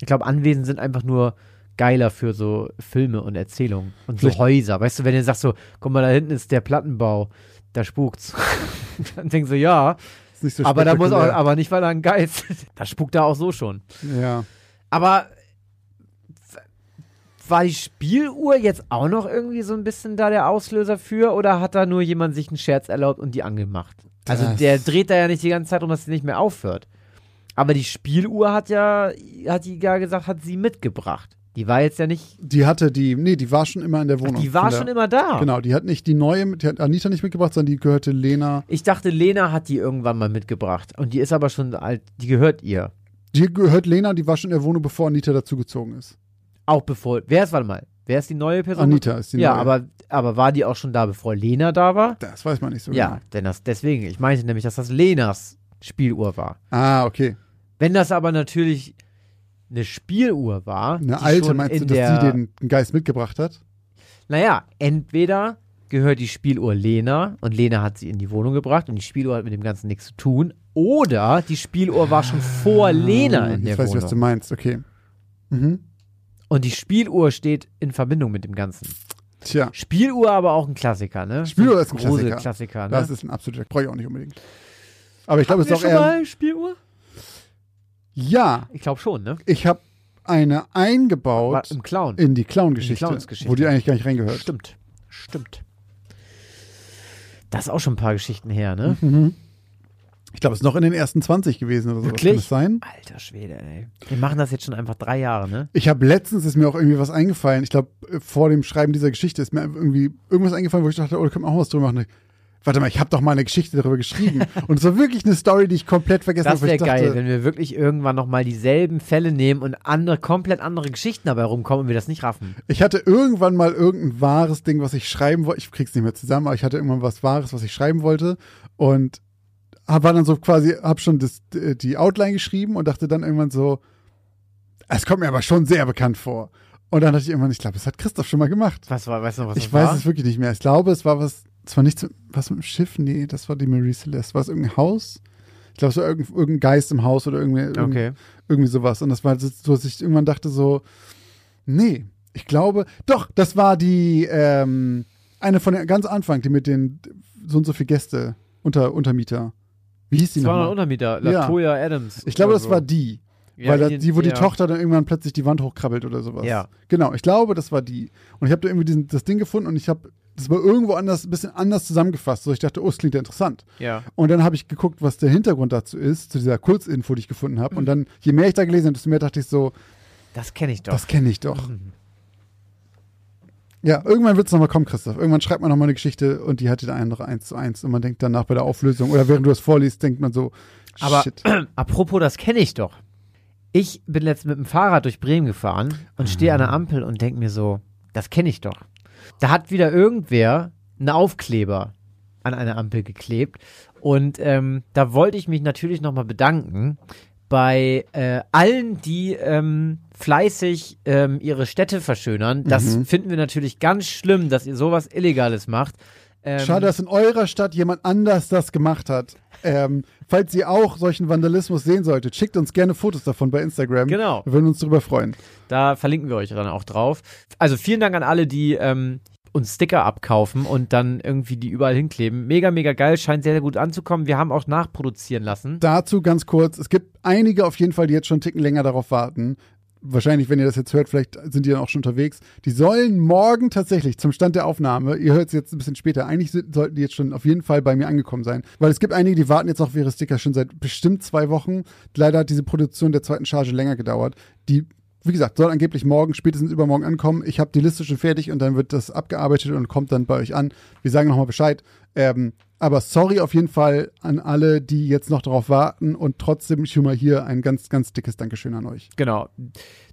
Ich glaube, Anwesen sind einfach nur geiler für so Filme und Erzählungen und so Vielleicht- Häuser. Weißt du, wenn ihr sagt so, guck mal, da hinten ist der Plattenbau, da spukt's. Dann denkst du, ja, Ist nicht so aber da muss auch, aber nicht, weil da ein Geist. da spukt er auch so schon. Ja. Aber war die Spieluhr jetzt auch noch irgendwie so ein bisschen da der Auslöser für oder hat da nur jemand sich einen Scherz erlaubt und die angemacht? Also Das- der dreht da ja nicht die ganze Zeit um, dass sie nicht mehr aufhört. Aber die Spieluhr hat ja, hat die ja gesagt, hat sie mitgebracht. Die war jetzt ja nicht, Die hatte die, nee, die war schon immer in der Wohnung. die war der, schon immer da. Genau, die hat nicht die neue, die hat Anita nicht mitgebracht, sondern die gehörte Lena. Ich dachte, Lena hat die irgendwann mal mitgebracht. Und die ist aber schon alt, die gehört ihr. Die gehört Lena, die war schon in der Wohnung, bevor Anita dazugezogen ist. Auch bevor, wer ist, warte mal, wer ist die neue Person? Anita ist die ja, neue. aber, aber war die auch schon da, bevor Lena da war? Das weiß man nicht so Ja, genau. denn das, deswegen, ich meinte nämlich, dass das Lenas Spieluhr war. Ah, okay. Wenn das aber natürlich eine Spieluhr war, Eine die alte, meinst du, in dass der, sie den, Geist mitgebracht hat? Naja, entweder gehört die Spieluhr Lena und Lena hat sie in die Wohnung gebracht und die Spieluhr hat mit dem Ganzen nichts zu tun. Oder die Spieluhr war schon vor Lena in Ah, der weiß ich, Wohnung. was du meinst, okay. Mhm. und die Spieluhr steht in Verbindung mit dem Ganzen. Tja, Spieluhr aber auch ein Klassiker, ne? Spieluhr ist ein Klassiker. Klassiker ne? das ist ein absoluter, brauche ich auch nicht unbedingt. Aber ich glaube, es ist wir auch schon eher. mal Spieluhr? Ja, Ich glaube schon, ne? ich habe eine eingebaut War im Clown. in die Clown-Geschichte, In die Clowns-Geschichte. wo die eigentlich gar nicht reingehört. Stimmt. Stimmt. Das ist auch schon ein paar Geschichten her, ne? Mhm. Ich glaube, es ist noch in den ersten 20 gewesen oder so. Kann Wirklich? das sein? Alter Schwede, ey. Wir machen das jetzt schon einfach drei Jahre, ne? Ich habe letztens ist mir auch irgendwie was eingefallen. Ich glaube, vor dem Schreiben dieser Geschichte ist mir irgendwie irgendwas eingefallen, wo ich dachte, oh, da können wir auch was drüber machen. Warte mal, ich habe doch mal eine Geschichte darüber geschrieben. und es war wirklich eine Story, die ich komplett vergessen Das habe. weil wäre geil, wenn wir wirklich irgendwann nochmal dieselben Fälle nehmen und andere, komplett andere Geschichten dabei rumkommen und wir das nicht raffen. Ich hatte irgendwann mal irgendein wahres Ding, was ich schreiben wollte. Ich krieg's nicht mehr zusammen, aber ich hatte irgendwann was Wahres, was ich schreiben wollte. Und hab, war dann so quasi, hab schon das, die Outline geschrieben und dachte dann irgendwann so, es kommt mir aber schon sehr bekannt vor. Und dann dachte ich irgendwann, ich glaube, das hat Christoph schon mal gemacht. Was war, weißt du noch, was ich das weiß war? es wirklich nicht mehr. Ich glaube, es war was, es war nichts, was mit dem Schiff? Nee, das war die Marie Celeste. War es irgendein Haus? Ich glaube, es war irgendein, irgendein Geist im Haus oder irgendwie, irgendwie, Okay. irgendwie sowas. Und das war so, dass ich irgendwann dachte so, nee, ich glaube, doch, das war die, ähm, eine von den ganz Anfang, die mit den so und so viel Gäste, unter, Untermieter. Wie hieß die Das war noch ein nochmal? Untermieter, Ja. Latoya Adams. Ich glaube, das so. war die. Ja, weil da, die- die, wo die ja. Tochter dann irgendwann plötzlich die Wand hochkrabbelt oder sowas. Ja. Genau, ich glaube, das war die. Und ich habe da irgendwie diesen, das Ding gefunden und ich habe, das war irgendwo anders, ein bisschen anders zusammengefasst. So, ich dachte, oh, es klingt ja interessant. Ja. Und dann habe ich geguckt, was der Hintergrund dazu ist, zu dieser Kurzinfo, die ich gefunden habe. Und dann, je mehr ich da gelesen habe, desto mehr dachte ich so, Das kenne ich doch. das kenne ich doch. Ja, irgendwann wird es nochmal kommen, Christoph. Irgendwann schreibt man nochmal eine Geschichte und die hatte der andere eins zu eins. Und man denkt danach bei der Auflösung oder während du das vorliest, denkt man so, Aber shit. apropos, das kenne ich doch. Ich bin letztens mit dem Fahrrad durch Bremen gefahren und stehe an der Ampel und denke mir so, das kenne ich doch. Da hat wieder irgendwer einen Aufkleber an eine Ampel geklebt. Und ähm, da wollte ich mich natürlich nochmal bedanken bei äh, allen, die ähm, fleißig ähm, ihre Städte verschönern. Das Mhm. finden wir natürlich ganz schlimm, dass ihr sowas Illegales macht. Ähm, Schade, dass in eurer Stadt jemand anders das gemacht hat. Ähm, falls ihr auch solchen Vandalismus sehen solltet, schickt uns gerne Fotos davon bei Instagram. Genau. Wir würden uns darüber freuen. Da verlinken wir euch dann auch drauf. Also vielen Dank an alle, die ähm, uns Sticker abkaufen und dann irgendwie die überall hinkleben. Mega, mega geil, scheint sehr, sehr gut anzukommen. Wir haben auch nachproduzieren lassen. Dazu ganz kurz, es gibt einige auf jeden Fall, die jetzt schon einen Ticken länger darauf warten. Wahrscheinlich, wenn ihr das jetzt hört, vielleicht sind die dann auch schon unterwegs. Die sollen morgen tatsächlich zum Stand der Aufnahme, ihr hört es jetzt ein bisschen später, eigentlich sind, sollten die jetzt schon auf jeden Fall bei mir angekommen sein. Weil es gibt einige, die warten jetzt auf ihre Sticker schon seit bestimmt zwei Wochen. Leider hat diese Produktion der zweiten Charge länger gedauert. Die, wie gesagt, soll angeblich morgen, spätestens übermorgen ankommen. Ich habe die Liste schon fertig und dann wird das abgearbeitet und kommt dann bei euch an. Wir sagen nochmal Bescheid. Ähm, aber sorry auf jeden Fall an alle, die jetzt noch darauf warten und trotzdem schon mal hier ein ganz, ganz dickes Dankeschön an euch. Genau.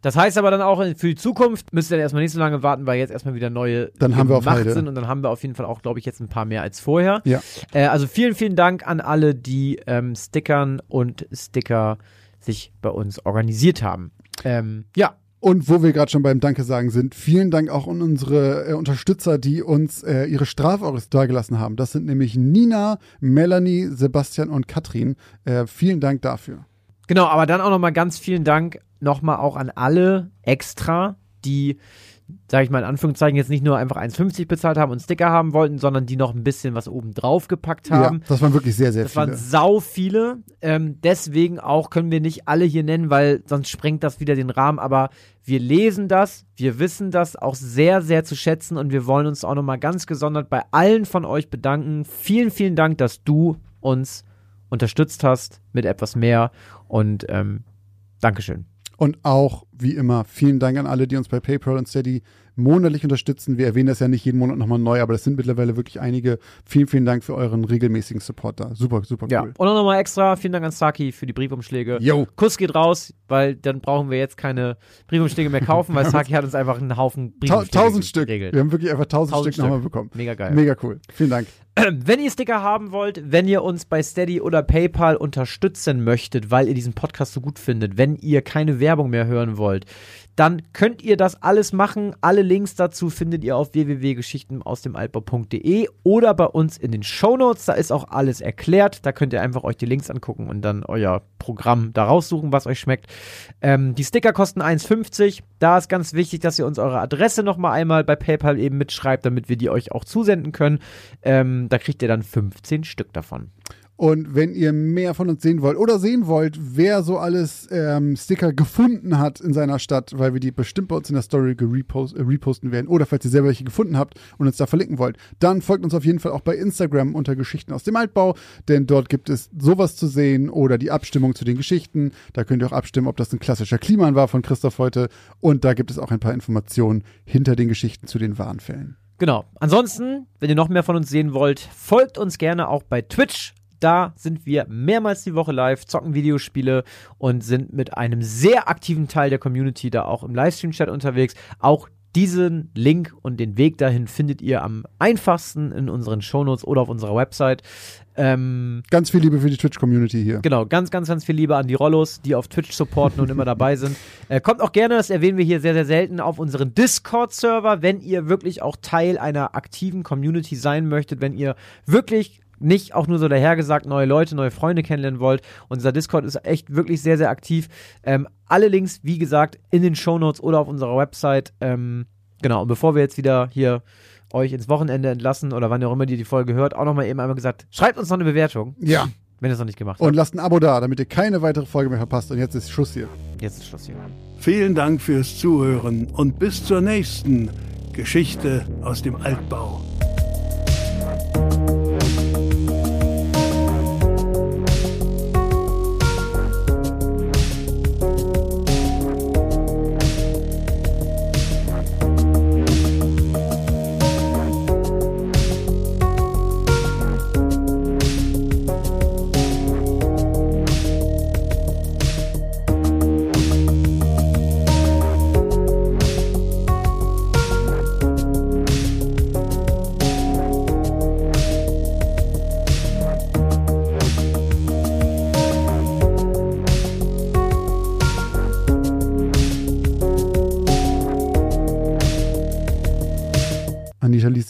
Das heißt aber dann auch für die Zukunft müsst ihr dann erstmal nicht so lange warten, weil jetzt erstmal wieder neue Dann haben wir auf gemacht Halde. sind und dann haben wir auf jeden Fall auch, glaube ich, jetzt ein paar mehr als vorher. Ja. Äh, also vielen, vielen Dank an alle, die ähm, Stickern und Sticker sich bei uns organisiert haben. Ähm, ja, Und wo wir gerade schon beim Danke sagen sind, vielen Dank auch an unsere äh, Unterstützer, die uns äh, ihre Strafauris dagelassen haben. Das sind nämlich Nina, Melanie, Sebastian und Katrin. Äh, vielen Dank dafür. Genau, aber dann auch nochmal ganz vielen Dank nochmal auch an alle extra, die, sage ich mal in Anführungszeichen, jetzt nicht nur einfach 1,50 bezahlt haben und Sticker haben wollten, sondern die noch ein bisschen was oben drauf gepackt haben. Ja, das waren wirklich sehr, sehr Das viele. waren sau viele. Ähm, deswegen auch können wir nicht alle hier nennen, weil sonst sprengt das wieder den Rahmen. Aber wir lesen das, wir wissen das auch sehr, sehr zu schätzen und wir wollen uns auch nochmal ganz gesondert bei allen von euch bedanken. Vielen, vielen Dank, dass du uns unterstützt hast mit etwas mehr und ähm, Dankeschön. Und auch, wie immer, vielen Dank an alle, die uns bei PayPal und Steady monatlich unterstützen. Wir erwähnen das ja nicht jeden Monat nochmal neu, aber das sind mittlerweile wirklich einige. Vielen, vielen Dank für euren regelmäßigen Support da. Super, super Ja. cool. Und auch nochmal extra vielen Dank an Saki für die Briefumschläge. Yo. Kuss geht raus, weil dann brauchen wir jetzt keine Briefumschläge mehr kaufen, weil Saki hat uns einfach einen Haufen Briefumschläge tausend Stück. geregelt. Wir haben wirklich einfach tausend, Tausend Stück nochmal Stück. bekommen. Mega geil. Mega cool. Vielen Dank. Wenn ihr Sticker haben wollt, wenn ihr uns bei Steady oder PayPal unterstützen möchtet, weil ihr diesen Podcast so gut findet, wenn ihr keine Werbung mehr hören wollt, dann könnt ihr das alles machen. Alle Links dazu findet ihr auf www.geschichtenausdemaltbau.de oder bei uns in den Shownotes. Da ist auch alles erklärt. Da könnt ihr einfach euch die Links angucken und dann euer Programm da raussuchen, was euch schmeckt. Ähm, die Sticker kosten 1,50. Da ist ganz wichtig, dass ihr uns eure Adresse nochmal einmal bei PayPal eben mitschreibt, damit wir die euch auch zusenden können. Ähm, da kriegt ihr dann 15 Stück davon. Und wenn ihr mehr von uns sehen wollt oder sehen wollt, wer so alles ähm, Sticker gefunden hat in seiner Stadt, weil wir die bestimmt bei uns in der Story gerepost, äh, reposten werden, oder falls ihr selber welche gefunden habt und uns da verlinken wollt, dann folgt uns auf jeden Fall auch bei Instagram unter Geschichten aus dem Altbau, denn dort gibt es sowas zu sehen oder die Abstimmung zu den Geschichten. Da könnt ihr auch abstimmen, ob das ein klassischer Kliman war von Christoph heute. Und da gibt es auch ein paar Informationen hinter den Geschichten zu den wahren Fällen. Genau. Ansonsten, wenn ihr noch mehr von uns sehen wollt, folgt uns gerne auch bei Twitch. Da sind wir mehrmals die Woche live, zocken Videospiele und sind mit einem sehr aktiven Teil der Community da auch im Livestream-Chat unterwegs. Auch diesen Link und den Weg dahin findet ihr am einfachsten in unseren Shownotes oder auf unserer Website. Ähm, Ganz viel Liebe für die Twitch-Community hier. Genau, ganz, ganz, ganz viel Liebe an die Rollos, die auf Twitch supporten und immer dabei sind. Äh, kommt auch gerne, das erwähnen wir hier sehr, sehr selten, auf unseren Discord-Server, wenn ihr wirklich auch Teil einer aktiven Community sein möchtet, wenn ihr wirklich nicht auch nur so dahergesagt neue Leute, neue Freunde kennenlernen wollt. Unser Discord ist echt wirklich sehr, sehr aktiv. Ähm, alle Links, wie gesagt, in den Shownotes oder auf unserer Website. Ähm, genau, und bevor wir jetzt wieder hier euch ins Wochenende entlassen oder wann ihr auch immer ihr die Folge hört, auch nochmal eben einmal gesagt, schreibt uns noch eine Bewertung, Ja. wenn ihr es noch nicht gemacht Und habt. lasst ein Abo da, damit ihr keine weitere Folge mehr verpasst. Und jetzt ist Schluss hier. Jetzt ist Schluss hier. Vielen Dank fürs Zuhören und bis zur nächsten Geschichte aus dem Altbau.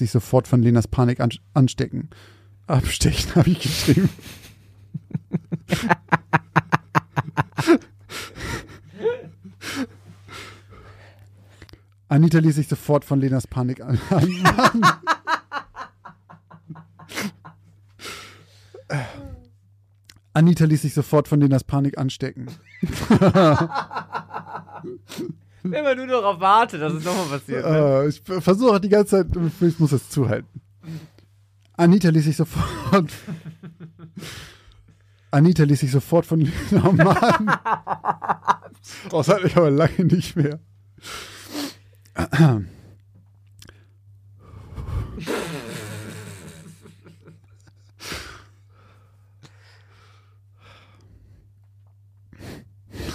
Sich sofort von Lenas Panik an anstecken. Abstechen, habe ich geschrieben. Anita ließ sich sofort von Lenas Panik an. an Anita ließ sich sofort von Lenas Panik anstecken. Wenn man nur darauf wartet, dass es nochmal passiert. Ne? Äh, ich versuche die ganze Zeit, ich muss es zuhalten. Anita ließ sich sofort. Anita ließ sich sofort von. Oh Mann. Das hatte ich aber lange nicht mehr.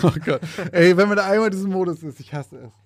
Oh Gott. Ey, wenn man da einmal in diesem Modus ist, ich hasse es.